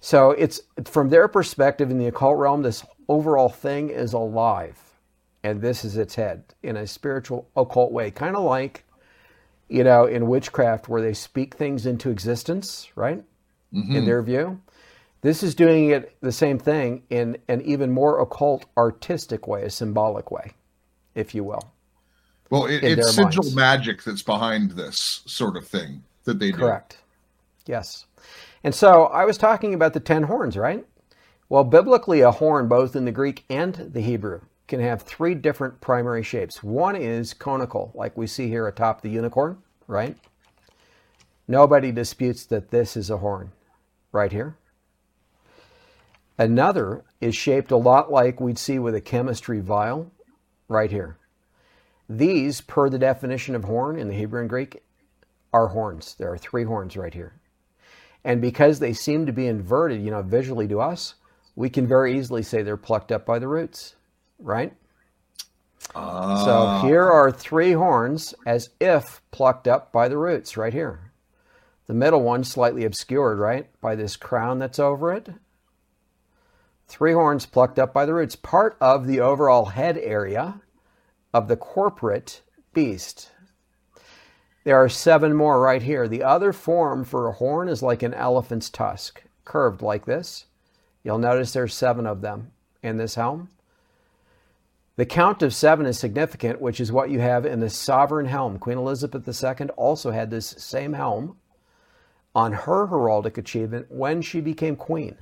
So it's from their perspective in the occult realm, this overall thing is alive and this is its head in a spiritual occult way, kind of like, you know, in witchcraft where they speak things into existence, right? Mm-hmm. In their view. This is doing it the same thing in an even more occult, artistic way, a symbolic way, if you will. Well, it, it's sigil minds. magic that's behind this sort of thing that they do. Correct. Yes. And so I was talking about the ten horns, right? Well, biblically, a horn, both in the Greek and the Hebrew, can have three different primary shapes. One is conical, like we see here atop the unicorn, right? Nobody disputes that this is a horn right here. Another is shaped a lot like we'd see with a chemistry vial right here. These, per the definition of horn in the Hebrew and Greek, are horns. There are three horns right here. And because they seem to be inverted, you know, visually to us, we can very easily say they're plucked up by the roots right? Uh, so here are three horns as if plucked up by the roots right here. The middle one slightly obscured, right, by this crown that's over it. Three horns plucked up by the roots, part of the overall head area of the corporate beast. There are seven more right here. The other form for a horn is like an elephant's tusk, curved like this. You'll notice there's seven of them in this helm. The count of seven is significant, which is what you have in the sovereign helm. Queen Elizabeth II also had this same helm on her heraldic achievement when she became queen.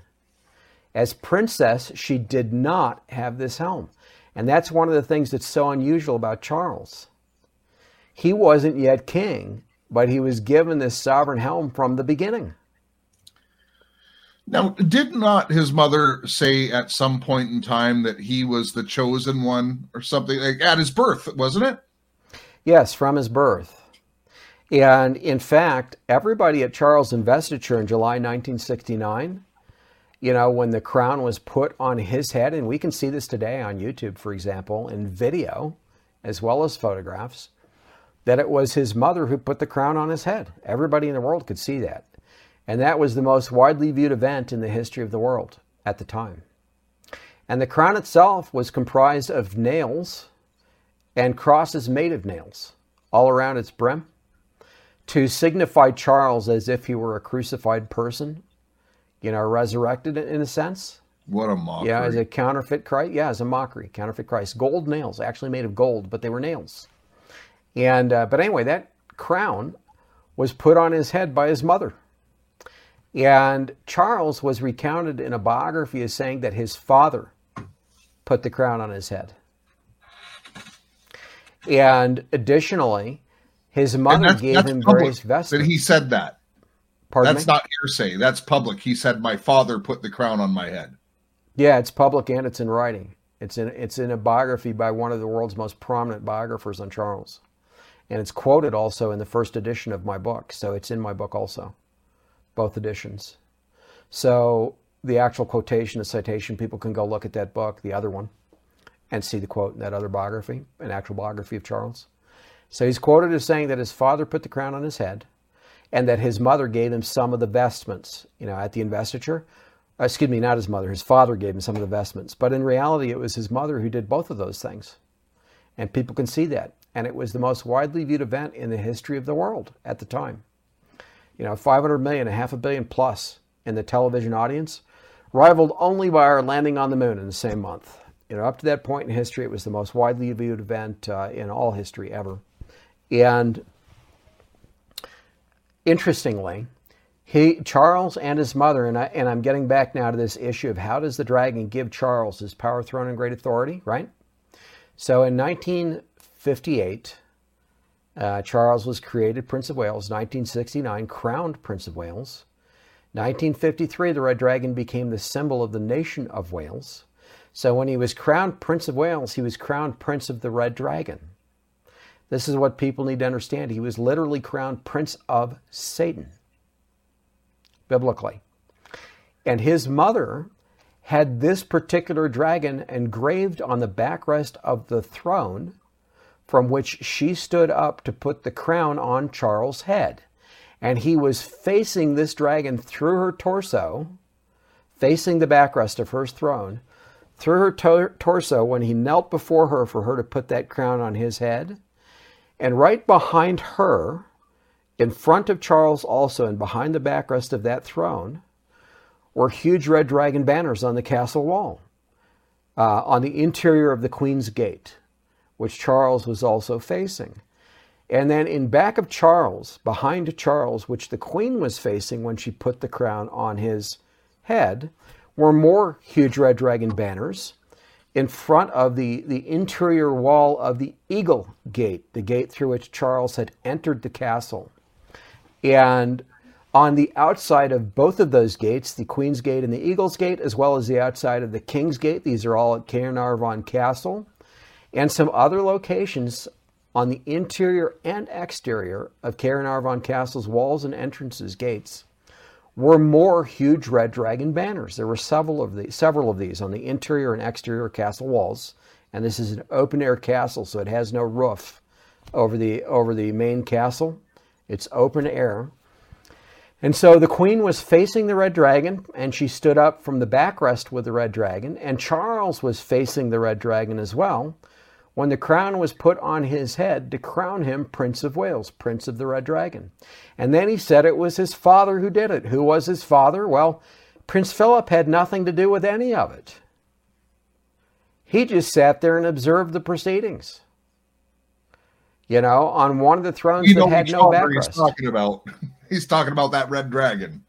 As princess, she did not have this helm. And that's one of the things that's so unusual about Charles. He wasn't yet king, but he was given this sovereign helm from the beginning. Now, did not his mother say at some point in time that he was the chosen one or something like at his birth, wasn't it? Yes, from his birth. And in fact, everybody at Charles' investiture in July 1969, you know, when the crown was put on his head, and we can see this today on YouTube, for example, in video as well as photographs, that it was his mother who put the crown on his head. Everybody in the world could see that. And that was the most widely viewed event in the history of the world at the time. And the crown itself was comprised of nails and crosses made of nails all around its brim to signify Charles as if he were a crucified person, you know, resurrected in a sense. What a mockery. Yeah, as a counterfeit Christ. Yeah, as a mockery, counterfeit Christ. Gold nails, actually made of gold, but they were nails. And uh, but anyway, that crown was put on his head by his mother. And Charles was recounted in a biography as saying that his father put the crown on his head. And additionally, his mother that's- gave that's him public various vestments. he said that. Pardon That's me? not hearsay. That's public. He said, My father put the crown on my head. Yeah, it's public and it's in writing. It's in it's in a biography by one of the world's most prominent biographers on Charles. And it's quoted also in the first edition of my book. So it's in my book also. Both editions. So the actual quotation, the citation, people can go look at that book, the other one, and see the quote in that other biography, an actual biography of Charles. So he's quoted as saying that his father put the crown on his head and that his mother gave him some of the vestments, you know, at the investiture. Uh, excuse me, not his mother. His father gave him some of the vestments. But in reality, it was his mother who did both of those things. And people can see that. And it was the most widely viewed event in the history of the world at the time. You know, 500 million, a half a billion plus in the television audience, rivaled only by our landing on the moon in the same month. You know, up to that point in history, it was the most widely viewed event uh, in all history ever. And interestingly, he Charles and his mother, and I and I'm getting back now to this issue of how does the dragon give Charles his power, throne, and great authority, right? So in 1958, uh, Charles was created Prince of Wales. 1969, crowned Prince of Wales. 1953, the Red Dragon became the symbol of the nation of Wales. So when he was crowned Prince of Wales, he was crowned Prince of the Red Dragon. This is what people need to understand. He was literally crowned Prince of Satan, biblically. And his mother had this particular dragon engraved on the backrest of the throne from which she stood up to put the crown on Charles' head. And he was facing this dragon through her torso, facing the backrest of her throne, through her to- torso when he knelt before her for her to put that crown on his head. And right behind her, in front of Charles also, and behind the backrest of that throne, were huge red dragon banners on the castle wall, uh, on the interior of the Queen's Gate, which Charles was also facing. And then in back of Charles, behind Charles, which the Queen was facing when she put the crown on his head, were more huge red dragon banners in front of the, the interior wall of the Eagle Gate, the gate through which Charles had entered the castle. And on the outside of both of those gates, the Queen's Gate and the Eagle's Gate, as well as the outside of the King's Gate, these are all at Caernarvon Castle, and some other locations on the interior and exterior of Caernarvon Castle's walls and entrances, gates, were more huge red dragon banners. There were several of these, several of these on the interior and exterior castle walls, and this is an open air castle, so it has no roof over the over the main castle. It's open air. And so the queen was facing the red dragon, and she stood up from the backrest with the red dragon, and Charles was facing the red dragon as well when the crown was put on his head to crown him Prince of Wales, Prince of the Red Dragon. And then he said it was his father who did it. Who was his father? Well, Prince Philip had nothing to do with any of it. He just sat there and observed the proceedings. You know, on one of the thrones You that had no father he's backrest. talking about. [laughs] He's talking about that red dragon.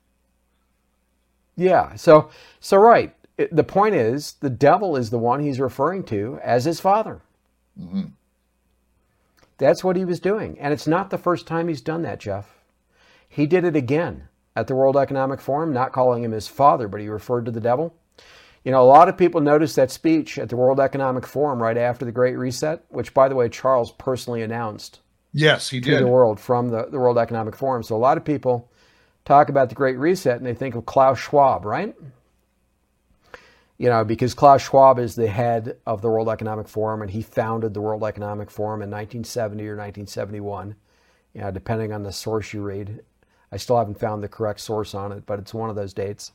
Yeah. So, so right. The point is, the devil is the one he's referring to as his father. Mm-hmm. That's what he was doing, and it's not the first time he's done that, Jeff. He did it again at the World Economic Forum, not calling him his father, but he referred to the devil. You know, a lot of people noticed that speech at the World Economic Forum right after the Great Reset, which, by the way, Charles personally announced Yes, he to did. the world from the, the World Economic Forum. So a lot of people talk about the Great Reset and they think of Klaus Schwab, right? You know, because Klaus Schwab is the head of the World Economic Forum and he founded the World Economic Forum in 1970 or 1971, you know, depending on the source you read. I still haven't found the correct source on it, but it's one of those dates.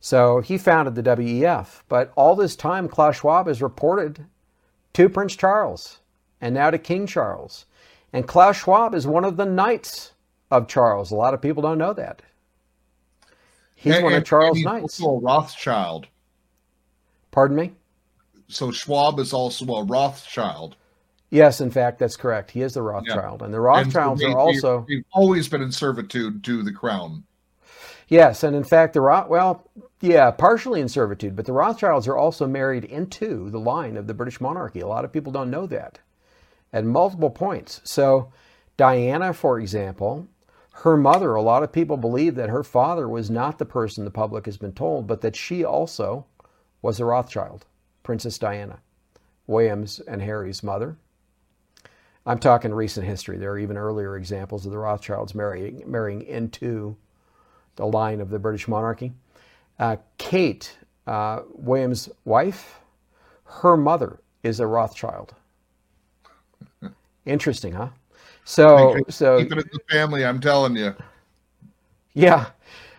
So he founded the WEF. But all this time, Klaus Schwab has reported to Prince Charles and now to King Charles. And Klaus Schwab is one of the knights of Charles. A lot of people don't know that. He's And- one of Charles' and he's knights. Also a Rothschild. Pardon me? So Schwab is also a Rothschild. Yes, in fact, that's correct. He is the Rothschild, and the And Rothschilds they- are also They've always been in servitude to the crown. yes, and in fact, the Roth well, yeah, partially in servitude, but the Rothschilds are also married into the line of the British monarchy. A lot of people don't know that at multiple points. So, Diana, for example, her mother, a lot of people believe that her father was not the person the public has been told, but that she also was a Rothschild, Princess Diana, William's and Harry's mother. I'm talking recent history. There are even earlier examples of the Rothschilds marrying, marrying into the line of the British monarchy. Uh, Kate, uh, William's wife, her mother is a Rothschild. Interesting, huh? So, so Keep it in the family, I'm telling you. yeah.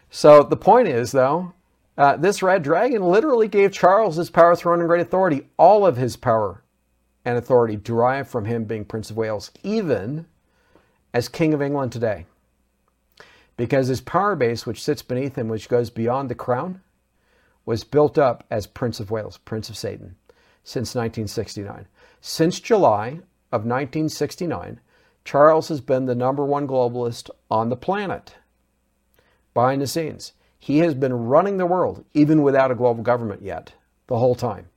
So the point is, though, uh, this red dragon literally gave Charles his power, throne, and great authority. All of his power and authority derived from him being Prince of Wales, even as King of England today. Because his power base, which sits beneath him, which goes beyond the crown, was built up as Prince of Wales, Prince of Satan, since 1969. Since July of 1969, Charles has been the number one globalist on the planet behind the scenes. He has been running the world, even without a global government yet, the whole time.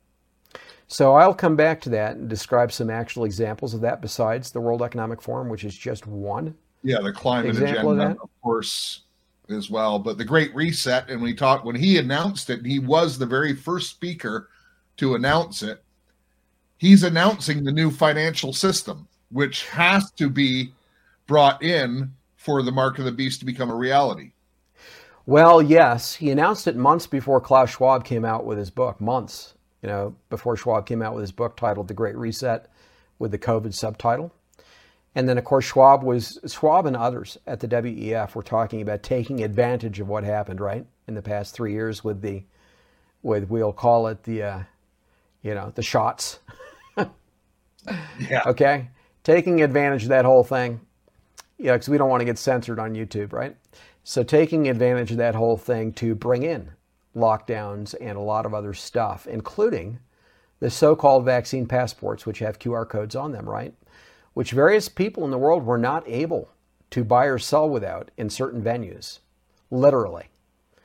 So I'll come back to that and describe some actual examples of that besides the World Economic Forum, which is just one. Yeah, the climate of agenda, that? of course, as well. But the Great Reset, and we talked when he announced it, he was the very first speaker to announce it. He's announcing the new financial system, which has to be brought in for the mark of the beast to become a reality. Well, yes, he announced it months before Klaus Schwab came out with his book, months, you know, before Schwab came out with his book titled The Great Reset with the COVID subtitle. And then, of course, Schwab was Schwab and others at the WEF were talking about taking advantage of what happened, right, in the past three years with the, with we'll call it the, uh, you know, the shots. [laughs] Yeah. Okay, taking advantage of that whole thing, yeah, because we don't want to get censored on YouTube, right? So taking advantage of that whole thing to bring in lockdowns and a lot of other stuff, including the so-called vaccine passports, which have QR codes on them, right? Which various people in the world were not able to buy or sell without in certain venues, literally.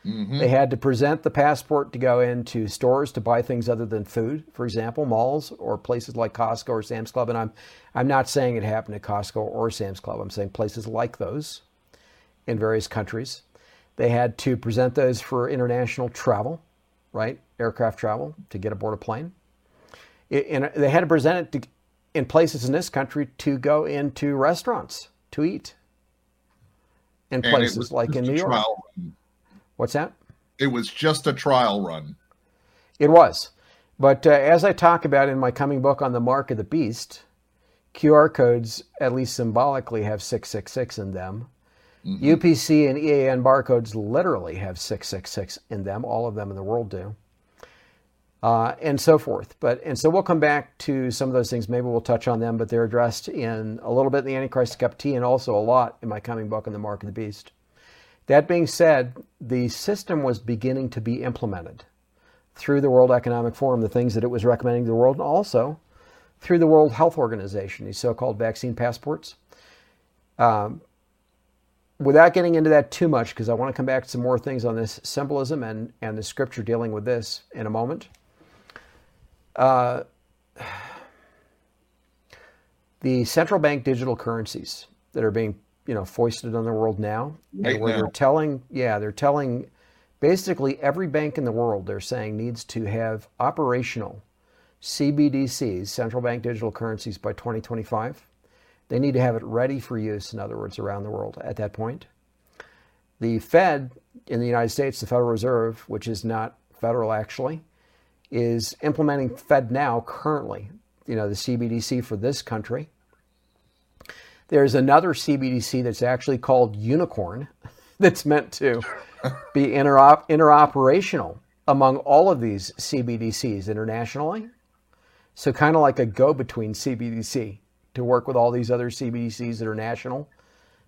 Mm-hmm. They had to present the passport to go into stores to buy things other than food, for example, malls or places like Costco or Sam's Club. And I'm, I'm not saying it happened at Costco or Sam's Club. I'm saying places like those in various countries. They had to present those for international travel, right? Aircraft travel to get aboard a plane. It- and they had to present it to, in places in this country to go into restaurants to eat. In And places like in New York. run. What's that? It was just a trial run. It was. But uh, as I talk about in my coming book on the mark of the beast, QR codes, at least symbolically, have 666 in them. UPC and EAN barcodes literally have 666 in them. All of them in the world do. Uh, and so forth. But and so we'll come back to some of those things. Maybe we'll touch on them, but they're addressed in a little bit in the Antichrist Cup Tea and also a lot in my coming book on the Mark of the Beast. That being said, the system was beginning to be implemented through the World Economic Forum, the things that it was recommending to the world, and also through the World Health Organization, these so called vaccine passports. Um, without getting into that too much, because I want to come back to some more things on this symbolism and, and the scripture dealing with this in a moment. Uh, the central bank digital currencies that are being you know foisted on the world now, and Right where now. they're telling yeah they're telling basically every bank in the world they're saying needs to have operational CBDCs, central bank digital currencies, by 2025. They need to have it ready for use, in other words, around the world at that point. The Fed in the United States, the Federal Reserve, which is not federal actually, is implementing FedNow currently, you know, the CBDC for this country. There's another CBDC that's actually called Unicorn [laughs] that's meant to be interop- interoperational among all of these CBDCs internationally. So, kind of like a go between CBDC to work with all these other CBDCs that are national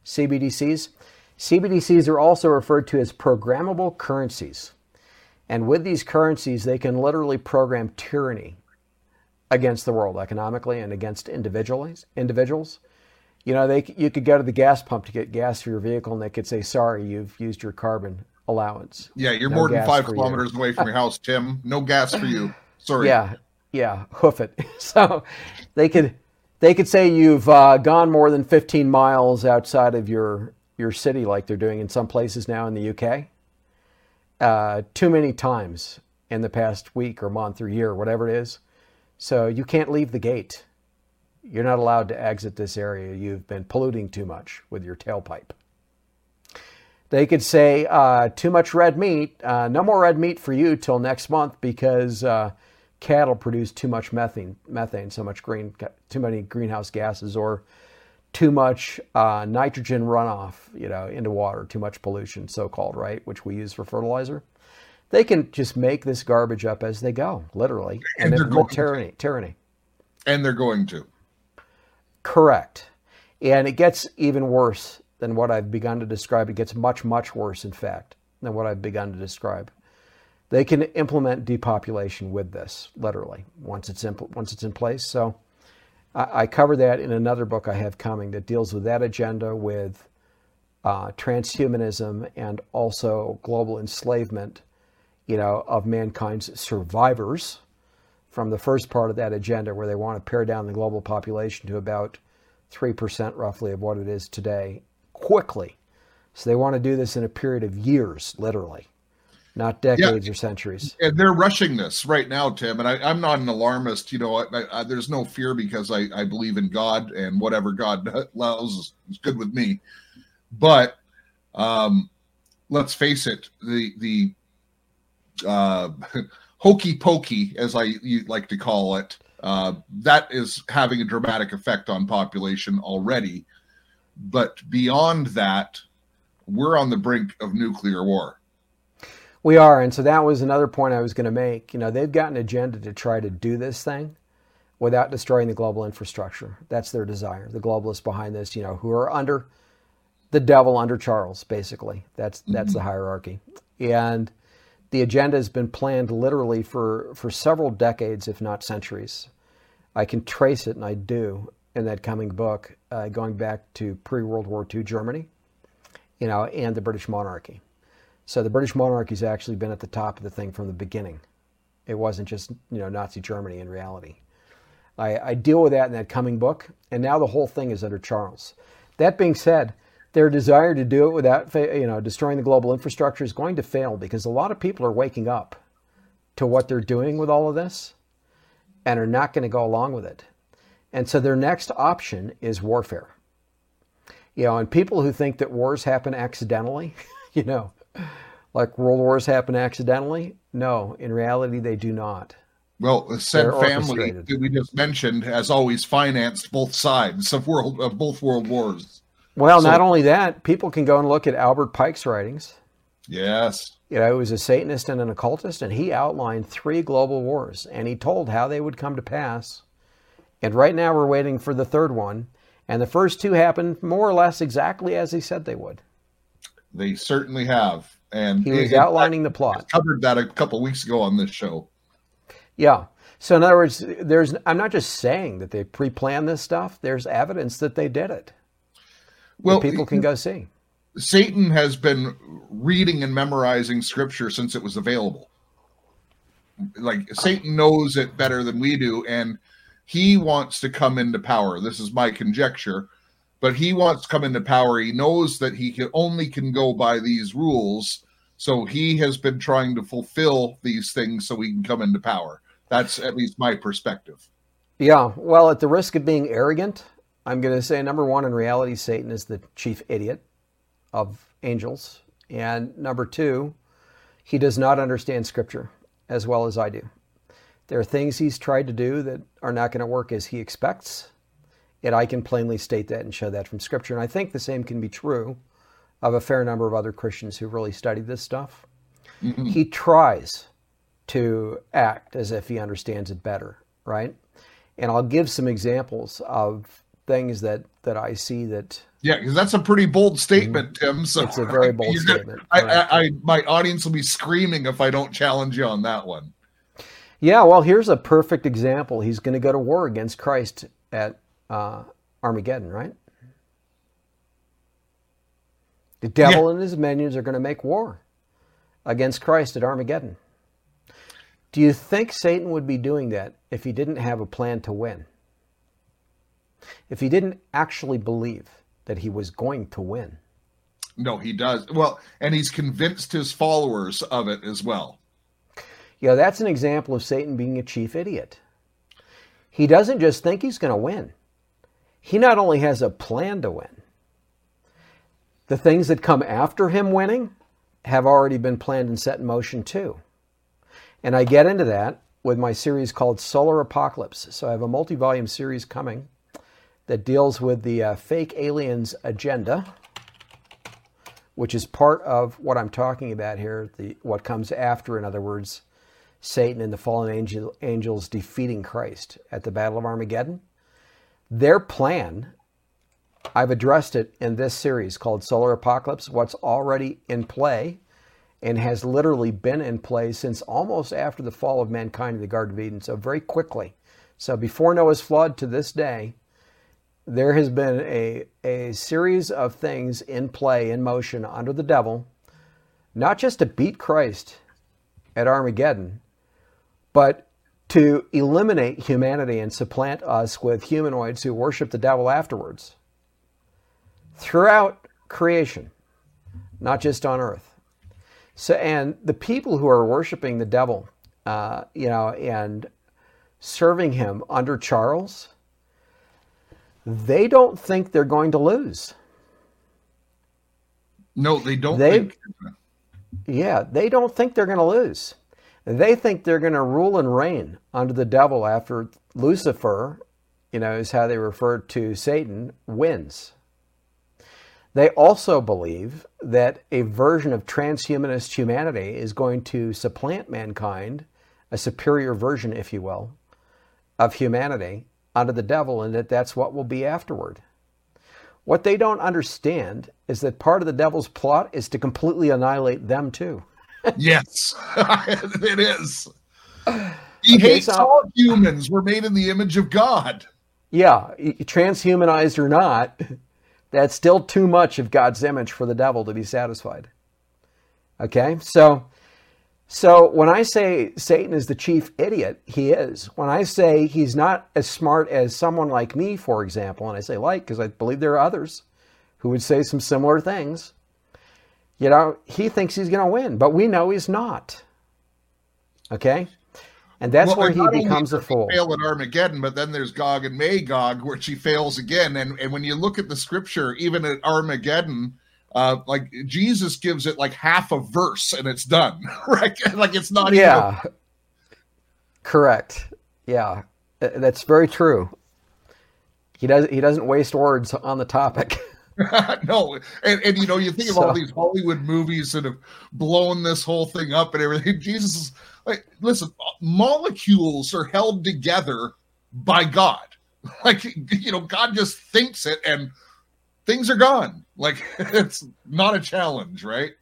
CBDCs. CBDCs are also referred to as programmable currencies. And with these currencies, they can literally program tyranny against the world economically and against individuals. Individuals, you know, they you could go to the gas pump to get gas for your vehicle, and they could say, "Sorry, you've used your carbon allowance." Yeah, you're No more than five for you. kilometers away from your house, Tim. No gas for you. [laughs] Sorry. Yeah, yeah, hoof it. [laughs] So they could they could say you've uh, gone more than 15 miles outside of your your city, like they're doing in some places now in the UK. Uh, too many times in the past week or month or year, whatever it is. So you can't leave the gate. You're not allowed to exit this area. You've been polluting too much with your tailpipe. They could say, uh, too much red meat, uh, no more red meat for you till next month because uh, cattle produce too much methane, methane, so much green, too many greenhouse gases, or too much uh, nitrogen runoff, you know, into water, too much pollution, so-called, right, which we use for fertilizer. They can just make this garbage up as they go, literally, And and implement going to. tyranny. Tyranny. And they're going to. Correct. And it gets even worse than what I've begun to describe. It gets much, much worse, in fact, than what I've begun to describe. They can implement depopulation with this, literally, once it's in, once it's in place. So I, I cover that in another book I have coming that deals with that agenda with uh, transhumanism and also global enslavement, you know, of mankind's survivors from the first part of that agenda where they want to pare down the global population to about 3% roughly of what it is today quickly. So they want to do this in a period of years, literally, not decades or centuries. And they're rushing this right now, Tim. And I, I'm not an alarmist. You know, I, I, there's no fear because I, I believe in God and whatever God [laughs] allows is, is good with me. But um, let's face it, the the uh, [laughs] hokey pokey, as I you like to call it, uh, that is having a dramatic effect on population already. But beyond that, we're on the brink of nuclear war. We are, and so that was another point I was going to make. You know, they've got an agenda to try to do this thing without destroying the global infrastructure. That's their desire. The globalists behind this, you know, who are under the devil under Charles, basically. That's that's the hierarchy. And the agenda has been planned literally for, for several decades, if not centuries. I can trace it, and I do, in that coming book, uh, going back to pre World War II Germany, you know, and the British monarchy. So the British monarchy's actually been at the top of the thing from the beginning. It wasn't just you know Nazi Germany in reality. I, I deal with that in that coming book, and now the whole thing is under Charles. That being said, their desire to do it without you know destroying the global infrastructure is going to fail because a lot of people are waking up to what they're doing with all of this and are not going to go along with it. And so their next option is warfare. You know, and people who think that wars happen accidentally, [laughs] you know, like world wars happen accidentally, no, in reality they do not. Well, the said family that we just mentioned has always financed both sides of world of both world wars. Well, So- not only that, people can go and look at Albert Pike's writings. Yes. You know, he was a Satanist and an occultist, and he outlined three global wars, and he told how they would come to pass. And right now, we're waiting for the third one, and the first two happened more or less exactly as he said they would. They certainly have. And He was in outlining the plot. covered that a couple weeks ago on this show. Yeah. So in other words, there's I'm not just saying that they pre-planned this stuff. There's evidence that they did it. Well, People can go see. Satan has been reading and memorizing scripture since it was available. Like Satan knows it better than we do, and he wants to come into power. This is my conjecture, but he wants to come into power. He knows that he can only can go by these rules, so he has been trying to fulfill these things so he can come into power. That's at least my perspective. Yeah. Well, at the risk of being arrogant, I'm going to say number one, in reality, Satan is the chief idiot of angels. And number two, he does not understand scripture as well as I do. There are things he's tried to do that are not going to work as he expects. And I can plainly state that and show that from scripture. And I think the same can be true of a fair number of other Christians who really studied this stuff. He tries to act as if he understands it better, right? And I'll give some examples of things that that I see that Yeah, because that's a pretty bold statement, Tim. So Mm-hmm. It's a very bold [laughs] gonna- statement, I. I, I, my audience will be screaming if I don't challenge you on that one. Yeah, well, here's a perfect example. He's going to go to war against Christ at uh, Armageddon, right? The devil and his minions are going to make war against Christ at Armageddon. Do you think Satan would be doing that if he didn't have a plan to win? If he didn't actually believe that he was going to win? No, he does. Well, and he's convinced his followers of it as well. Know, that's an example of Satan being a chief idiot. He doesn't just think he's going to win, he not only has a plan to win, the things that come after him winning have already been planned and set in motion too. And I get into that with my series called Solar Apocalypse. So I have a multi volume series coming that deals with the uh, fake aliens agenda which is part of what I'm talking about here, the what comes after, in other words, Satan and the fallen angel, angels defeating Christ at the Battle of Armageddon. Their plan, I've addressed it in this series called Solar Apocalypse, what's already in play and has literally been in play since almost after the fall of mankind in the Garden of Eden. So, very quickly. So, before Noah's flood to this day, there has been a, a series of things in play, in motion under the devil, not just to beat Christ at Armageddon, but to eliminate humanity and supplant us with humanoids who worship the devil afterwards. Throughout creation, not just on earth. So, and the people who are worshiping the devil, uh, you know, and serving him under Charles, they don't think they're going to lose. No, they don't They- think. Yeah, they don't think they're going to lose. They think they're going to rule and reign under the devil after Lucifer, you know, is how they refer to Satan, wins. They also believe that a version of transhumanist humanity is going to supplant mankind, a superior version, if you will, of humanity under the devil, and that that's what will be afterward. What they don't understand is that part of the devil's plot is to completely annihilate them too. Yes, [laughs] it is. He Okay, hates so- all humans. We're made in the image of God. Yeah, transhumanized or not, that's still too much of God's image for the devil to be satisfied. Okay? So so when I say Satan is the chief idiot, he is. When I say he's not as smart as someone like me, for example, and I say like because I believe there are others who would say some similar things, you know, he thinks he's going to win, but we know he's not. Okay? And that's Well, where and he becomes a fool. Fail at Armageddon, but then there's Gog and Magog, where she fails again. And and when you look at the scripture, even at Armageddon, uh, like Jesus gives it like half a verse and it's done, [laughs] right? [laughs] Like it's not Yeah. Correct. Yeah. That's very true. He does he doesn't waste words on the topic. [laughs] [laughs] no. And and you know, you think of all these Hollywood movies that have blown this whole thing up and everything. [laughs] Jesus is like, listen, uh, molecules are held together by God. [laughs] Like you know, God just thinks it and things are gone. Like it's not a challenge, right?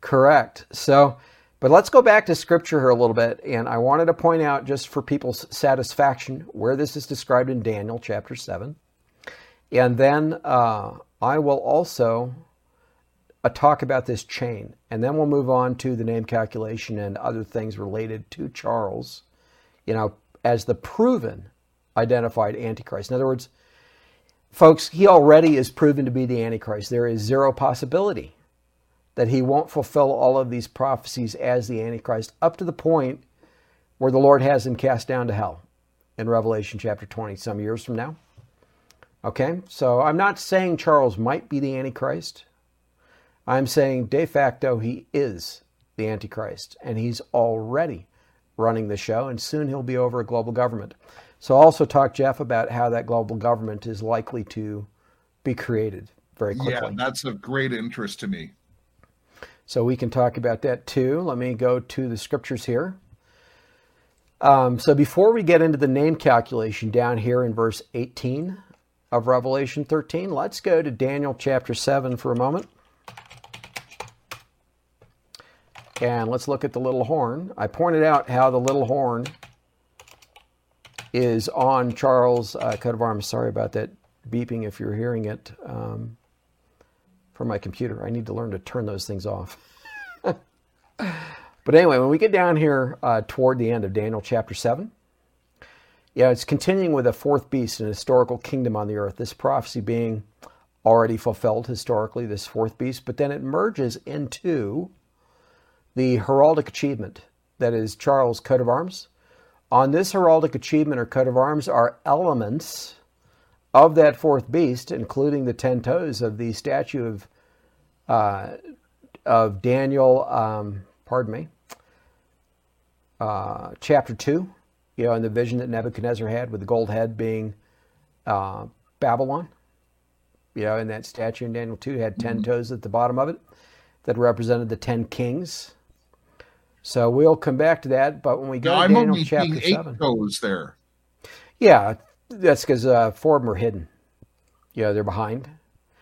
Correct. So, but let's go back to scripture here a little bit. And I wanted to point out, just for people's satisfaction, where this is described in Daniel chapter 7. And then uh, I will also uh, talk about this chain. And then we'll move on to the name calculation and other things related to Charles, you know, as the proven identified Antichrist. In other words, folks, he already is proven to be the Antichrist. There is zero possibility that he won't fulfill all of these prophecies as the Antichrist up to the point where the Lord has him cast down to hell in Revelation chapter 20, some years from now. Okay, so I'm not saying Charles might be the Antichrist. I'm saying de facto he is the Antichrist, and he's already running the show, and soon he'll be over a global government. So I'll also talk, Jeff, about how that global government is likely to be created very quickly. Yeah, that's of great interest to me. So we can talk about that too. Let me go to the scriptures here. Um, so before we get into the name calculation down here in verse 18, of Revelation 13. Let's go to Daniel chapter 7 for a moment. And let's look at the little horn. I pointed out how the little horn is on Charles' uh, coat of arms. Sorry about that beeping if you're hearing it um, from my computer. I need to learn to turn those things off. [laughs] but anyway, when we get down here uh, toward the end of Daniel chapter 7, yeah, it's continuing with a fourth beast, an historical kingdom on the earth. This prophecy being already fulfilled historically, this fourth beast, but then it merges into the heraldic achievement that is Charles' coat of arms. On this heraldic achievement or coat of arms are elements of that fourth beast, including the ten toes of the statue of uh, of Daniel. Um, pardon me. Uh, chapter two, you know, in the vision that Nebuchadnezzar had with the gold head being uh, Babylon. You know, and that statue in Daniel two had 10 mm-hmm. toes at the bottom of it that represented the ten kings. So we'll come back to that. But when we go to I'm Daniel chapter eight seven, toes there. Yeah, that's because uh, four of them are hidden. Yeah, they're behind.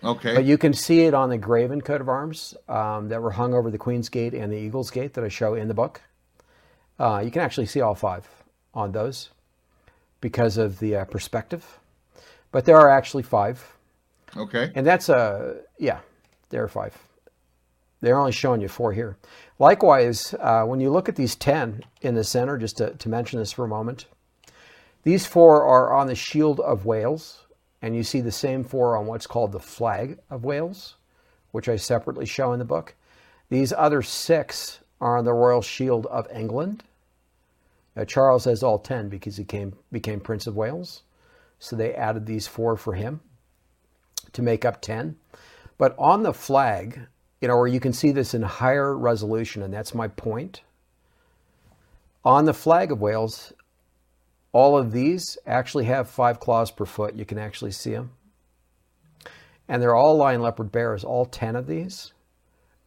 Okay. But you can see it on the graven coat of arms um, that were hung over the Queen's Gate and the Eagle's Gate that I show in the book. Uh, you can actually see all five on those because of the uh, perspective. But there are actually five. Okay. And that's a, uh, yeah, there are five. They're only showing you four here. Likewise, uh, when you look at these 10 in the center, just to, to mention this for a moment, these four are on the shield of Wales, and you see the same four on what's called the flag of Wales, which I separately show in the book. These other six are on the royal shield of England. Now, Charles has all 10 because he came, became Prince of Wales. So they added these four for him to make up 10. But on the flag you know, or you can see this in higher resolution, and that's my point. On the flag of Wales, all of these actually have five claws per foot. You can actually see them. And they're all lion leopard bears. All 10 of these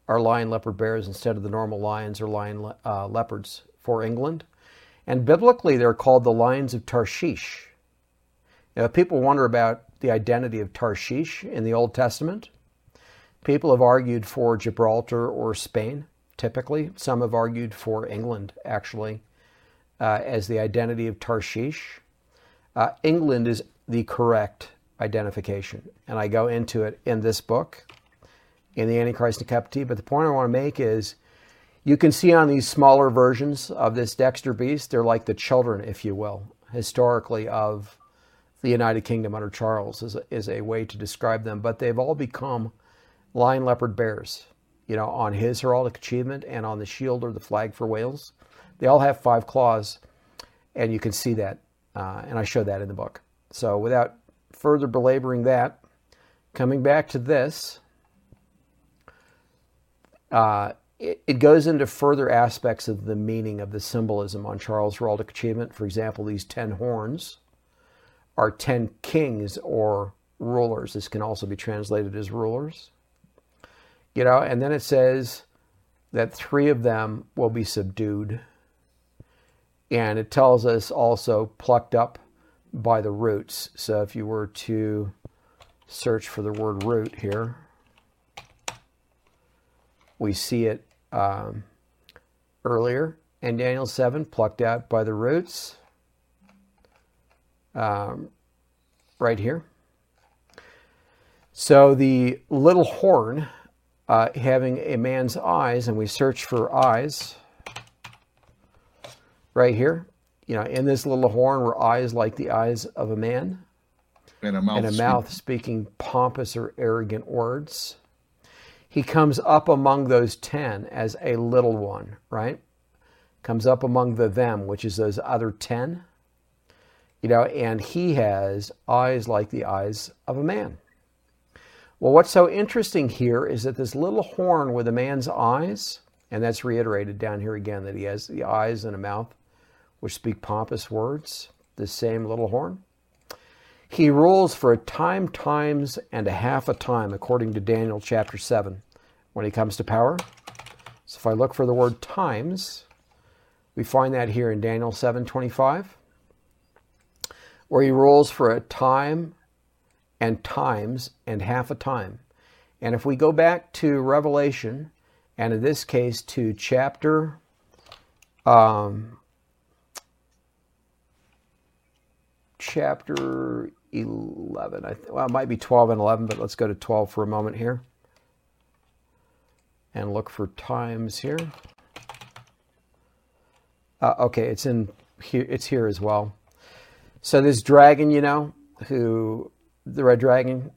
are lion leopard bears instead of the normal lions or lion uh, leopards for England. And biblically, they're called the lions of Tarshish. Now, people wonder about the identity of Tarshish in the Old Testament. People have argued for Gibraltar or Spain, typically. Some have argued for England, actually, uh, as the identity of Tarshish. Uh, England is the correct identification, and I go into it in this book, in the Antichrist and a Cup of Tea. But the point I want to make is you can see on these smaller versions of this Dexter beast, they're like the children, if you will, historically, of the United Kingdom under Charles, is a, is a way to describe them. But they've all become lion, leopard, bears, you know, on his heraldic achievement and on the shield or the flag for Wales. They all have five claws, and you can see that, uh, and I show that in the book. So without further belaboring that, coming back to this, uh, it, goes into further aspects of the meaning of the symbolism on Charles' heraldic achievement. For example, these ten horns are ten kings or rulers. This can also be translated as rulers you know, and then it says that three of them will be subdued. And it tells us also plucked up by the roots. So if you were to search for the word root here, we see it um, earlier in Daniel 7, plucked out by the roots, um, right here. So the little horn uh, having a man's eyes, and we search for eyes right here. You know, in this little horn were eyes like the eyes of a man, and a mouth, and a mouth speaking pompous or arrogant words. He comes up among those ten as a little one, right? Comes up among the them, which is those other ten. You know, and he has eyes like the eyes of a man. Well, what's so interesting here is that this little horn with a man's eyes, and that's reiterated down here again that he has the eyes and a mouth which speak pompous words, the same little horn. He rules for a time, times, and a half a time, according to Daniel chapter 7, when he comes to power. So if I look for the word times, we find that here in Daniel 7:25, where he rules for a time and times and half a time. And if we go back to Revelation, and in this case to chapter um, chapter 11. I th- well, it might be 12 and 11, but let's go to 12 for a moment here and look for times here. Uh, okay, it's in here. It's here as well. So this dragon, you know, who the red dragon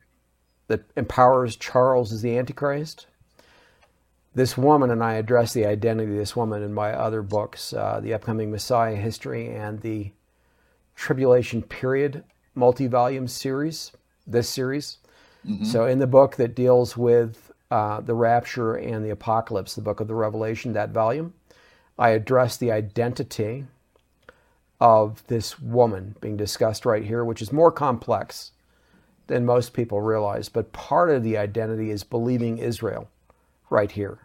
that empowers Charles as the Antichrist. This woman, and I address the identity of this woman in my other books, uh, the upcoming Messiah history and the tribulation period multi-volume series. This series. Mm-hmm. So in the book that deals with uh, the rapture and the apocalypse, the book of the Revelation, that volume, I address the identity of this woman being discussed right here, which is more complex than most people realize. But part of the identity is believing Israel right here.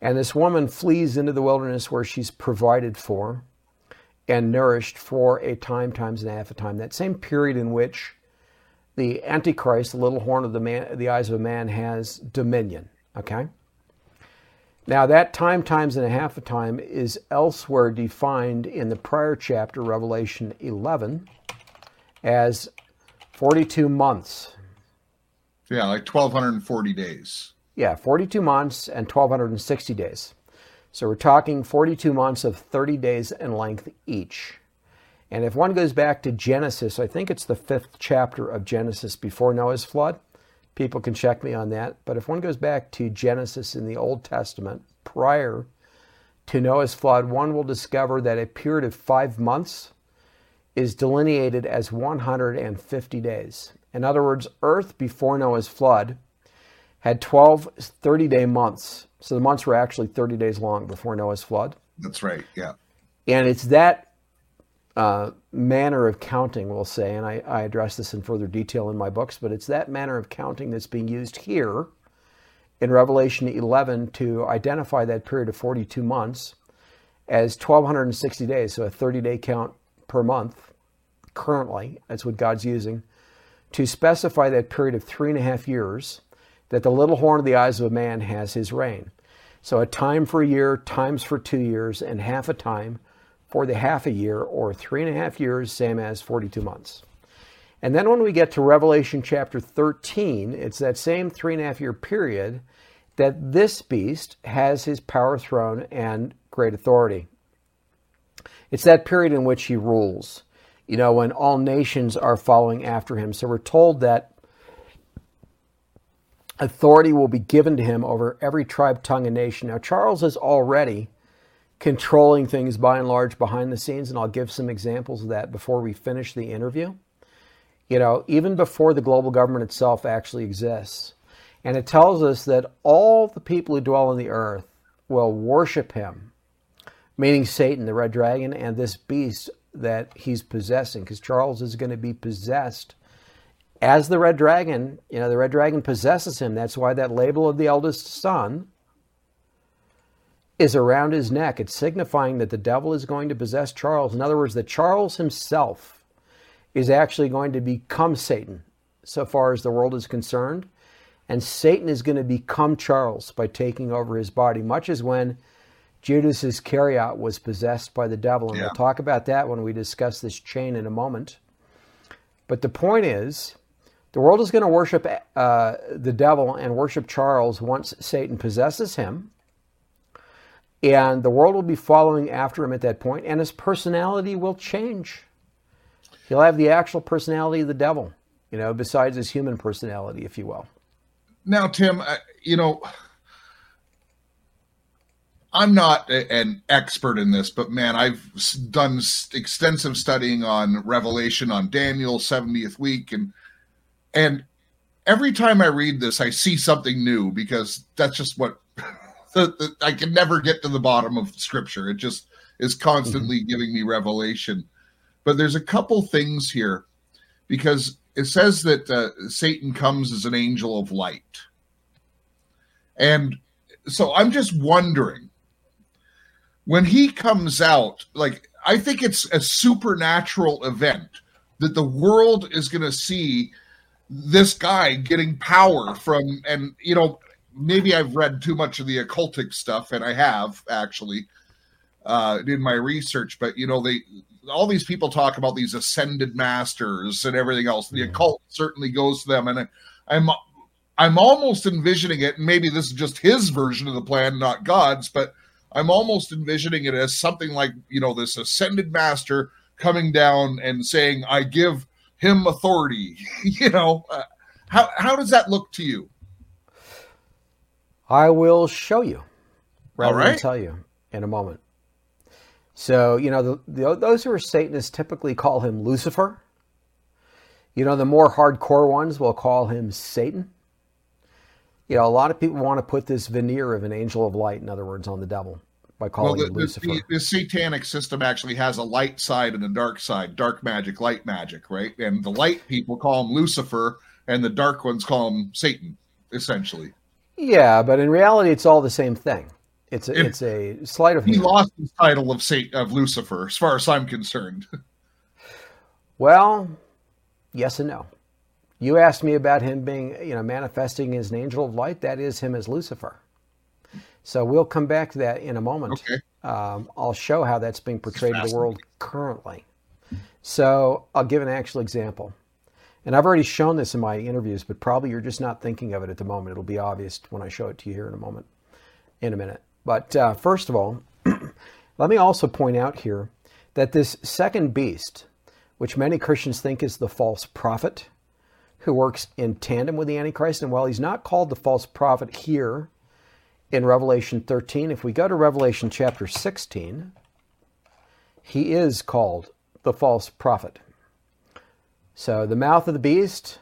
And this woman flees into the wilderness where she's provided for and nourished for a time, times and a half a time. That same period in which the Antichrist, the little horn of the man, the eyes of a man, has dominion. Okay. Now that time, times and a half a time is elsewhere defined in the prior chapter, Revelation 11, as 42 months. Yeah, like 1,240 days. Yeah, 42 months and 1,260 days. So we're talking 42 months of 30 days in length each. And if one goes back to Genesis, I think it's the fifth chapter of Genesis before Noah's flood. People can check me on that. But if one goes back to Genesis in the Old Testament prior to Noah's flood, one will discover that a period of five months is delineated as 150 days. In other words, Earth before Noah's flood had 12 30 day months. So the months were actually 30 days long before Noah's flood. That's right, yeah. And it's that uh, manner of counting, we'll say, and I, I address this in further detail in my books, but it's that manner of counting that's being used here in Revelation 11 to identify that period of 42 months as 1260 days, so a 30 day count per month currently. That's what God's using to specify that period of three and a half years that the little horn of the eyes of a man has his reign. So a time for a year, times for two years, and half a time for the half a year, or three and a half years, same as 42 months. And then when we get to Revelation chapter 13, it's that same three and a half year period that this beast has his power throne and great authority. It's that period in which he rules, you know, when all nations are following after him. So we're told that authority will be given to him over every tribe, tongue, and nation. Now, Charles is already controlling things by and large behind the scenes, and I'll give some examples of that before we finish the interview. You know, even before the global government itself actually exists. And it tells us that all the people who dwell on the earth will worship him, meaning Satan, the red dragon, and this beast that he's possessing, because Charles is going to be possessed as the red dragon, you know, the red dragon possesses him. That's why that label of the eldest son is around his neck. It's signifying that the devil is going to possess Charles. In other words, that Charles himself is actually going to become Satan, so far as the world is concerned. And Satan is going to become Charles by taking over his body, much as when Judas Iscariot was possessed by the devil. And yeah. we'll talk about that when we discuss this chain in a moment. But the point is, the world is going to worship uh, the devil and worship Charles once Satan possesses him. And the world will be following after him at that point, and his personality will change. He'll have the actual personality of the devil, you know, besides his human personality, if you will. Now, Tim, you know, I'm not an expert in this, but man, I've done extensive studying on Revelation, on Daniel 70th week, and and every time I read this, I see something new because that's just what [laughs] the, the, I can never get to the bottom of scripture. It just is constantly mm-hmm. giving me revelation. But there's a couple things here because it says that uh, Satan comes as an angel of light. And so I'm just wondering when he comes out, like, I think it's a supernatural event that the world is going to see this guy getting power from and you know maybe I've read too much of the occultic stuff, and I have actually uh, in my research. But you know, they all these people talk about these ascended masters and everything else. The occult certainly goes to them, and I'm I'm almost envisioning it. And maybe this is just his version of the plan, not God's, but I'm almost envisioning it as something like you know this ascended master coming down and saying, "I give him authority." [laughs] you know, uh, how how does that look to you? I will show you rather All right. than tell you in a moment. So, you know, the, the, those who are Satanists typically call him Lucifer. You know, the more hardcore ones will call him Satan. You know, a lot of people want to put this veneer of an angel of light, in other words, on the devil by Well, calling the, him the, Lucifer. the, the satanic system actually has a light side and a dark side, dark magic, light magic, right? And the light people call him Lucifer, and the dark ones call him Satan, essentially. yeah, but in reality, it's all the same thing. It's a, it's a sleight of He hand. lost his title of Satan of Lucifer, as far as I'm concerned. [laughs] Well, yes and no. You asked me about him being, you know, manifesting as an angel of light. That is him as Lucifer. So we'll come back to that in a moment. Okay. Um, I'll show how that's being portrayed to the world currently. So I'll give an actual example. And I've already shown this in my interviews, but probably you're just not thinking of it at the moment. It'll be obvious when I show it to you here in a moment, in a minute. But uh, first of all, [clears throat] let me also point out here that this second beast, which many Christians think is the false prophet who works in tandem with the Antichrist, and while he's not called the false prophet here in Revelation 13, if we go to Revelation chapter 16, he is called the false prophet. So the mouth of the beast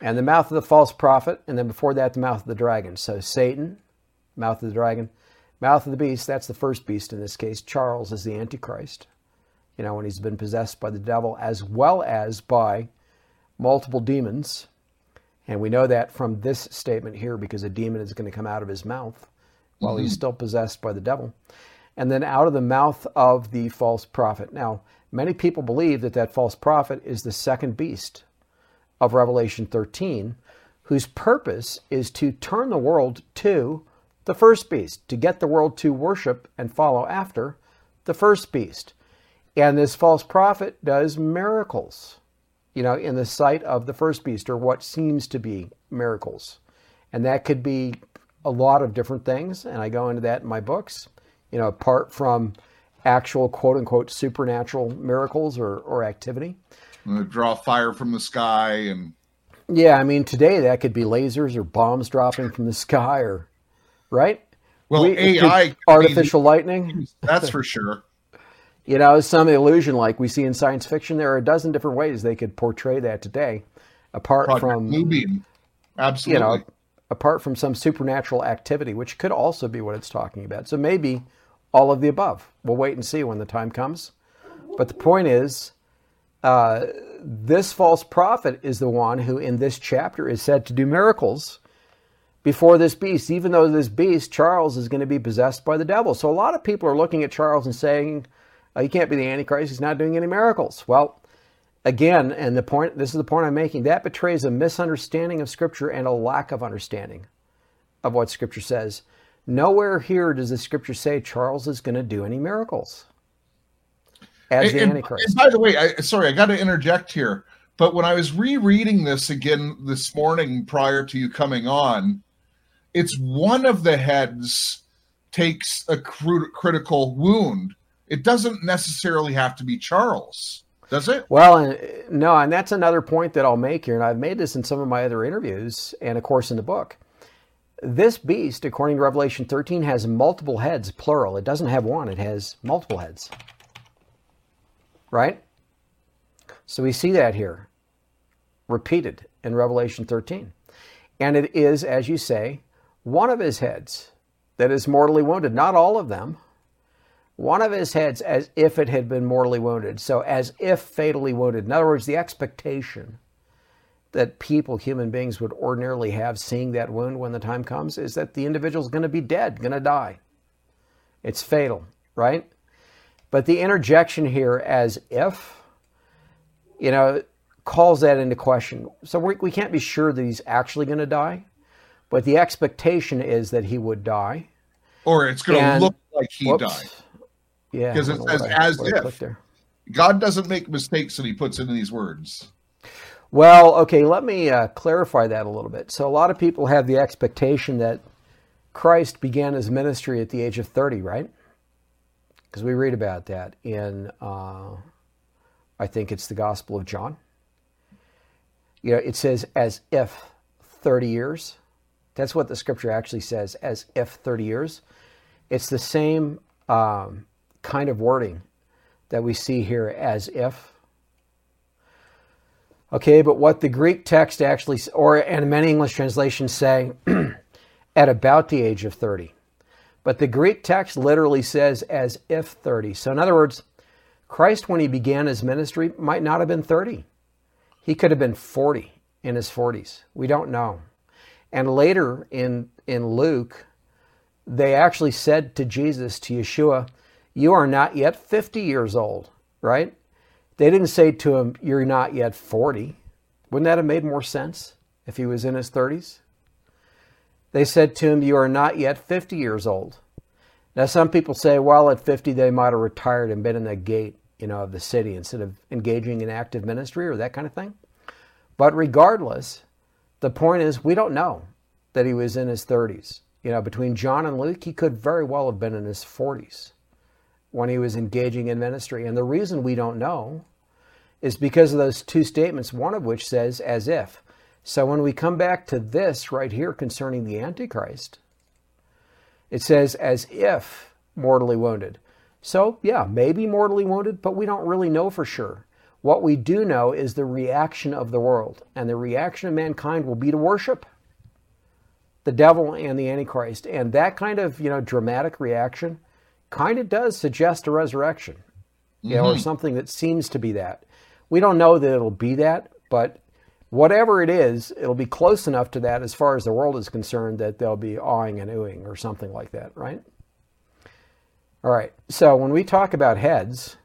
and the mouth of the false prophet, and then before that, the mouth of the dragon. So Satan, mouth of the dragon, mouth of the beast, that's the first beast in this case. Charles is the Antichrist, you know, when he's been possessed by the devil as well as by multiple demons. And we know that from this statement here because a demon is going to come out of his mouth while he's mm-hmm. still possessed by the devil. And then out of the mouth of the false prophet. Now, many people believe that that false prophet is the second beast of Revelation 13, whose purpose is to turn the world to the first beast, to get the world to worship and follow after the first beast. And this false prophet does miracles, you know, in the sight of the first beast, or what seems to be miracles. And that could be a lot of different things, and I go into that in my books, you know, apart from actual quote unquote supernatural miracles or, or activity. Draw fire from the sky, and Yeah, I mean, today that could be lasers or bombs dropping from the sky, or right? well, We- AI, be- artificial lightning. [laughs] that's for sure. You know, some illusion like we see in science fiction. There are a dozen different ways they could portray that today, apart Project from Bluebeam, you know, apart from some supernatural activity, which could also be what it's talking about. So maybe all of the above. We'll wait and see when the time comes. But the point is, uh, this false prophet is the one who, in this chapter, is said to do miracles before this beast, even though this beast, Charles, is going to be possessed by the devil. So a lot of people are looking at Charles and saying, oh, he can't be the Antichrist, he's not doing any miracles. Well, again, and the point this is the point I'm making, that betrays a misunderstanding of Scripture and a lack of understanding of what Scripture says. Nowhere here does the Scripture say Charles is going to do any miracles as the And- and- Antichrist. And by the way, I, sorry, I got to interject here. But when I was rereading this again this morning prior to you coming on, it's one of the heads takes a cru- critical wound. It doesn't necessarily have to be Charles, does it? Well, no, and that's another point that I'll make here, and I've made this in some of my other interviews and, of course, in the book. This beast, according to Revelation 13, has multiple heads, plural. It doesn't have one, it has multiple heads. Right? So we see that here, repeated in Revelation 13. And it is, as you say, one of his heads that is mortally wounded, not all of them one of his heads as if it had been mortally wounded. So, as if fatally wounded. In other words, the expectation that people, human beings, would ordinarily have seeing that wound when the time comes is that the individual is going to be dead, going to die. It's fatal, right? But the interjection here, as if, you know, calls that into question. So we, we can't be sure that he's actually going to die, but the expectation is that he would die. Or it's going to look like he Whoops. died. Yeah, Because it says I- as if. there. God doesn't make mistakes that he puts into these words. Well, okay, let me uh, clarify that a little bit. So, a lot of people have the expectation that Christ began his ministry at the age of 30, right? Because we read about that in, uh, I think it's the Gospel of John. You know, it says as if 30 years. That's what the scripture actually says, as if 30 years. It's the same um, kind of wording that we see here, as if. Okay, but what the Greek text actually, or and many English translations say, [clears throat] at about the age of 30. But the Greek text literally says as if 30. So, in other words, Christ, when he began his ministry, might not have been 30. He could have been 40 in his 40s. We don't know. And later in, in Luke, they actually said to Jesus, to Yeshua, You are not yet 50 years old, right? They didn't say to him, You're not yet 40. Wouldn't that have made more sense if he was in his 30s? They said to him, You are not yet 50 years old. Now, some people say, well, at 50, they might have retired and been in the gate, you know, of the city instead of engaging in active ministry or that kind of thing. But regardless, the point is, we don't know that he was in his 30s. You know, between John and Luke, he could very well have been in his 40s when he was engaging in ministry. And the reason we don't know is because of those two statements, one of which says, as if. So when we come back to this right here concerning the Antichrist, it says, as if mortally wounded. So, yeah, maybe mortally wounded, but we don't really know for sure. What we do know is the reaction of the world, and the reaction of mankind will be to worship the devil and the Antichrist. And that kind of, you know, dramatic reaction kind of does suggest a resurrection, you know, or mm-hmm. something that seems to be that. We don't know that it'll be that, but whatever it is, it'll be close enough to that as far as the world is concerned that they'll be awing and oohing or something like that, right? All right, so when we talk about heads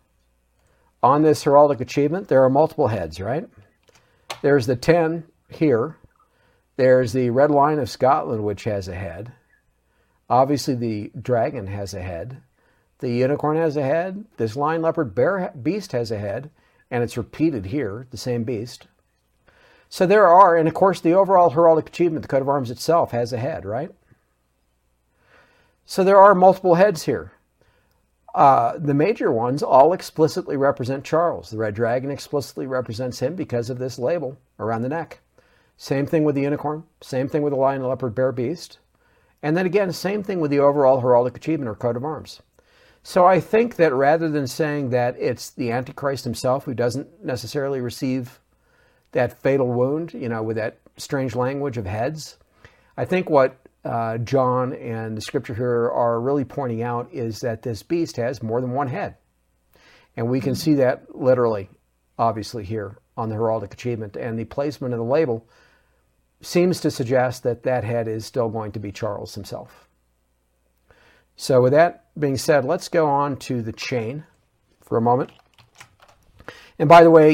on this heraldic achievement, there are multiple heads, right? There's the 10 here. There's the red lion of Scotland, which has a head. Obviously, the dragon has a head. The unicorn has a head. This lion, leopard, bear beast has a head, and it's repeated here, the same beast. So there are, and of course, the overall heraldic achievement, the coat of arms itself, has a head, right? So there are multiple heads here. Uh, the major ones all explicitly represent Charles. The red dragon explicitly represents him because of this label around the neck. Same thing with the unicorn. Same thing with the lion, leopard, bear, beast. And then again, same thing with the overall heraldic achievement or coat of arms. So I think that rather than saying that it's the Antichrist himself who doesn't necessarily receive that fatal wound, you know, with that strange language of heads, I think what uh, John and the scripture here are really pointing out is that this beast has more than one head. And we can see that literally, obviously, here on the heraldic achievement. And the placement of the label seems to suggest that that head is still going to be Charles himself. So, with that being said, let's go on to the chain for a moment. And by the way,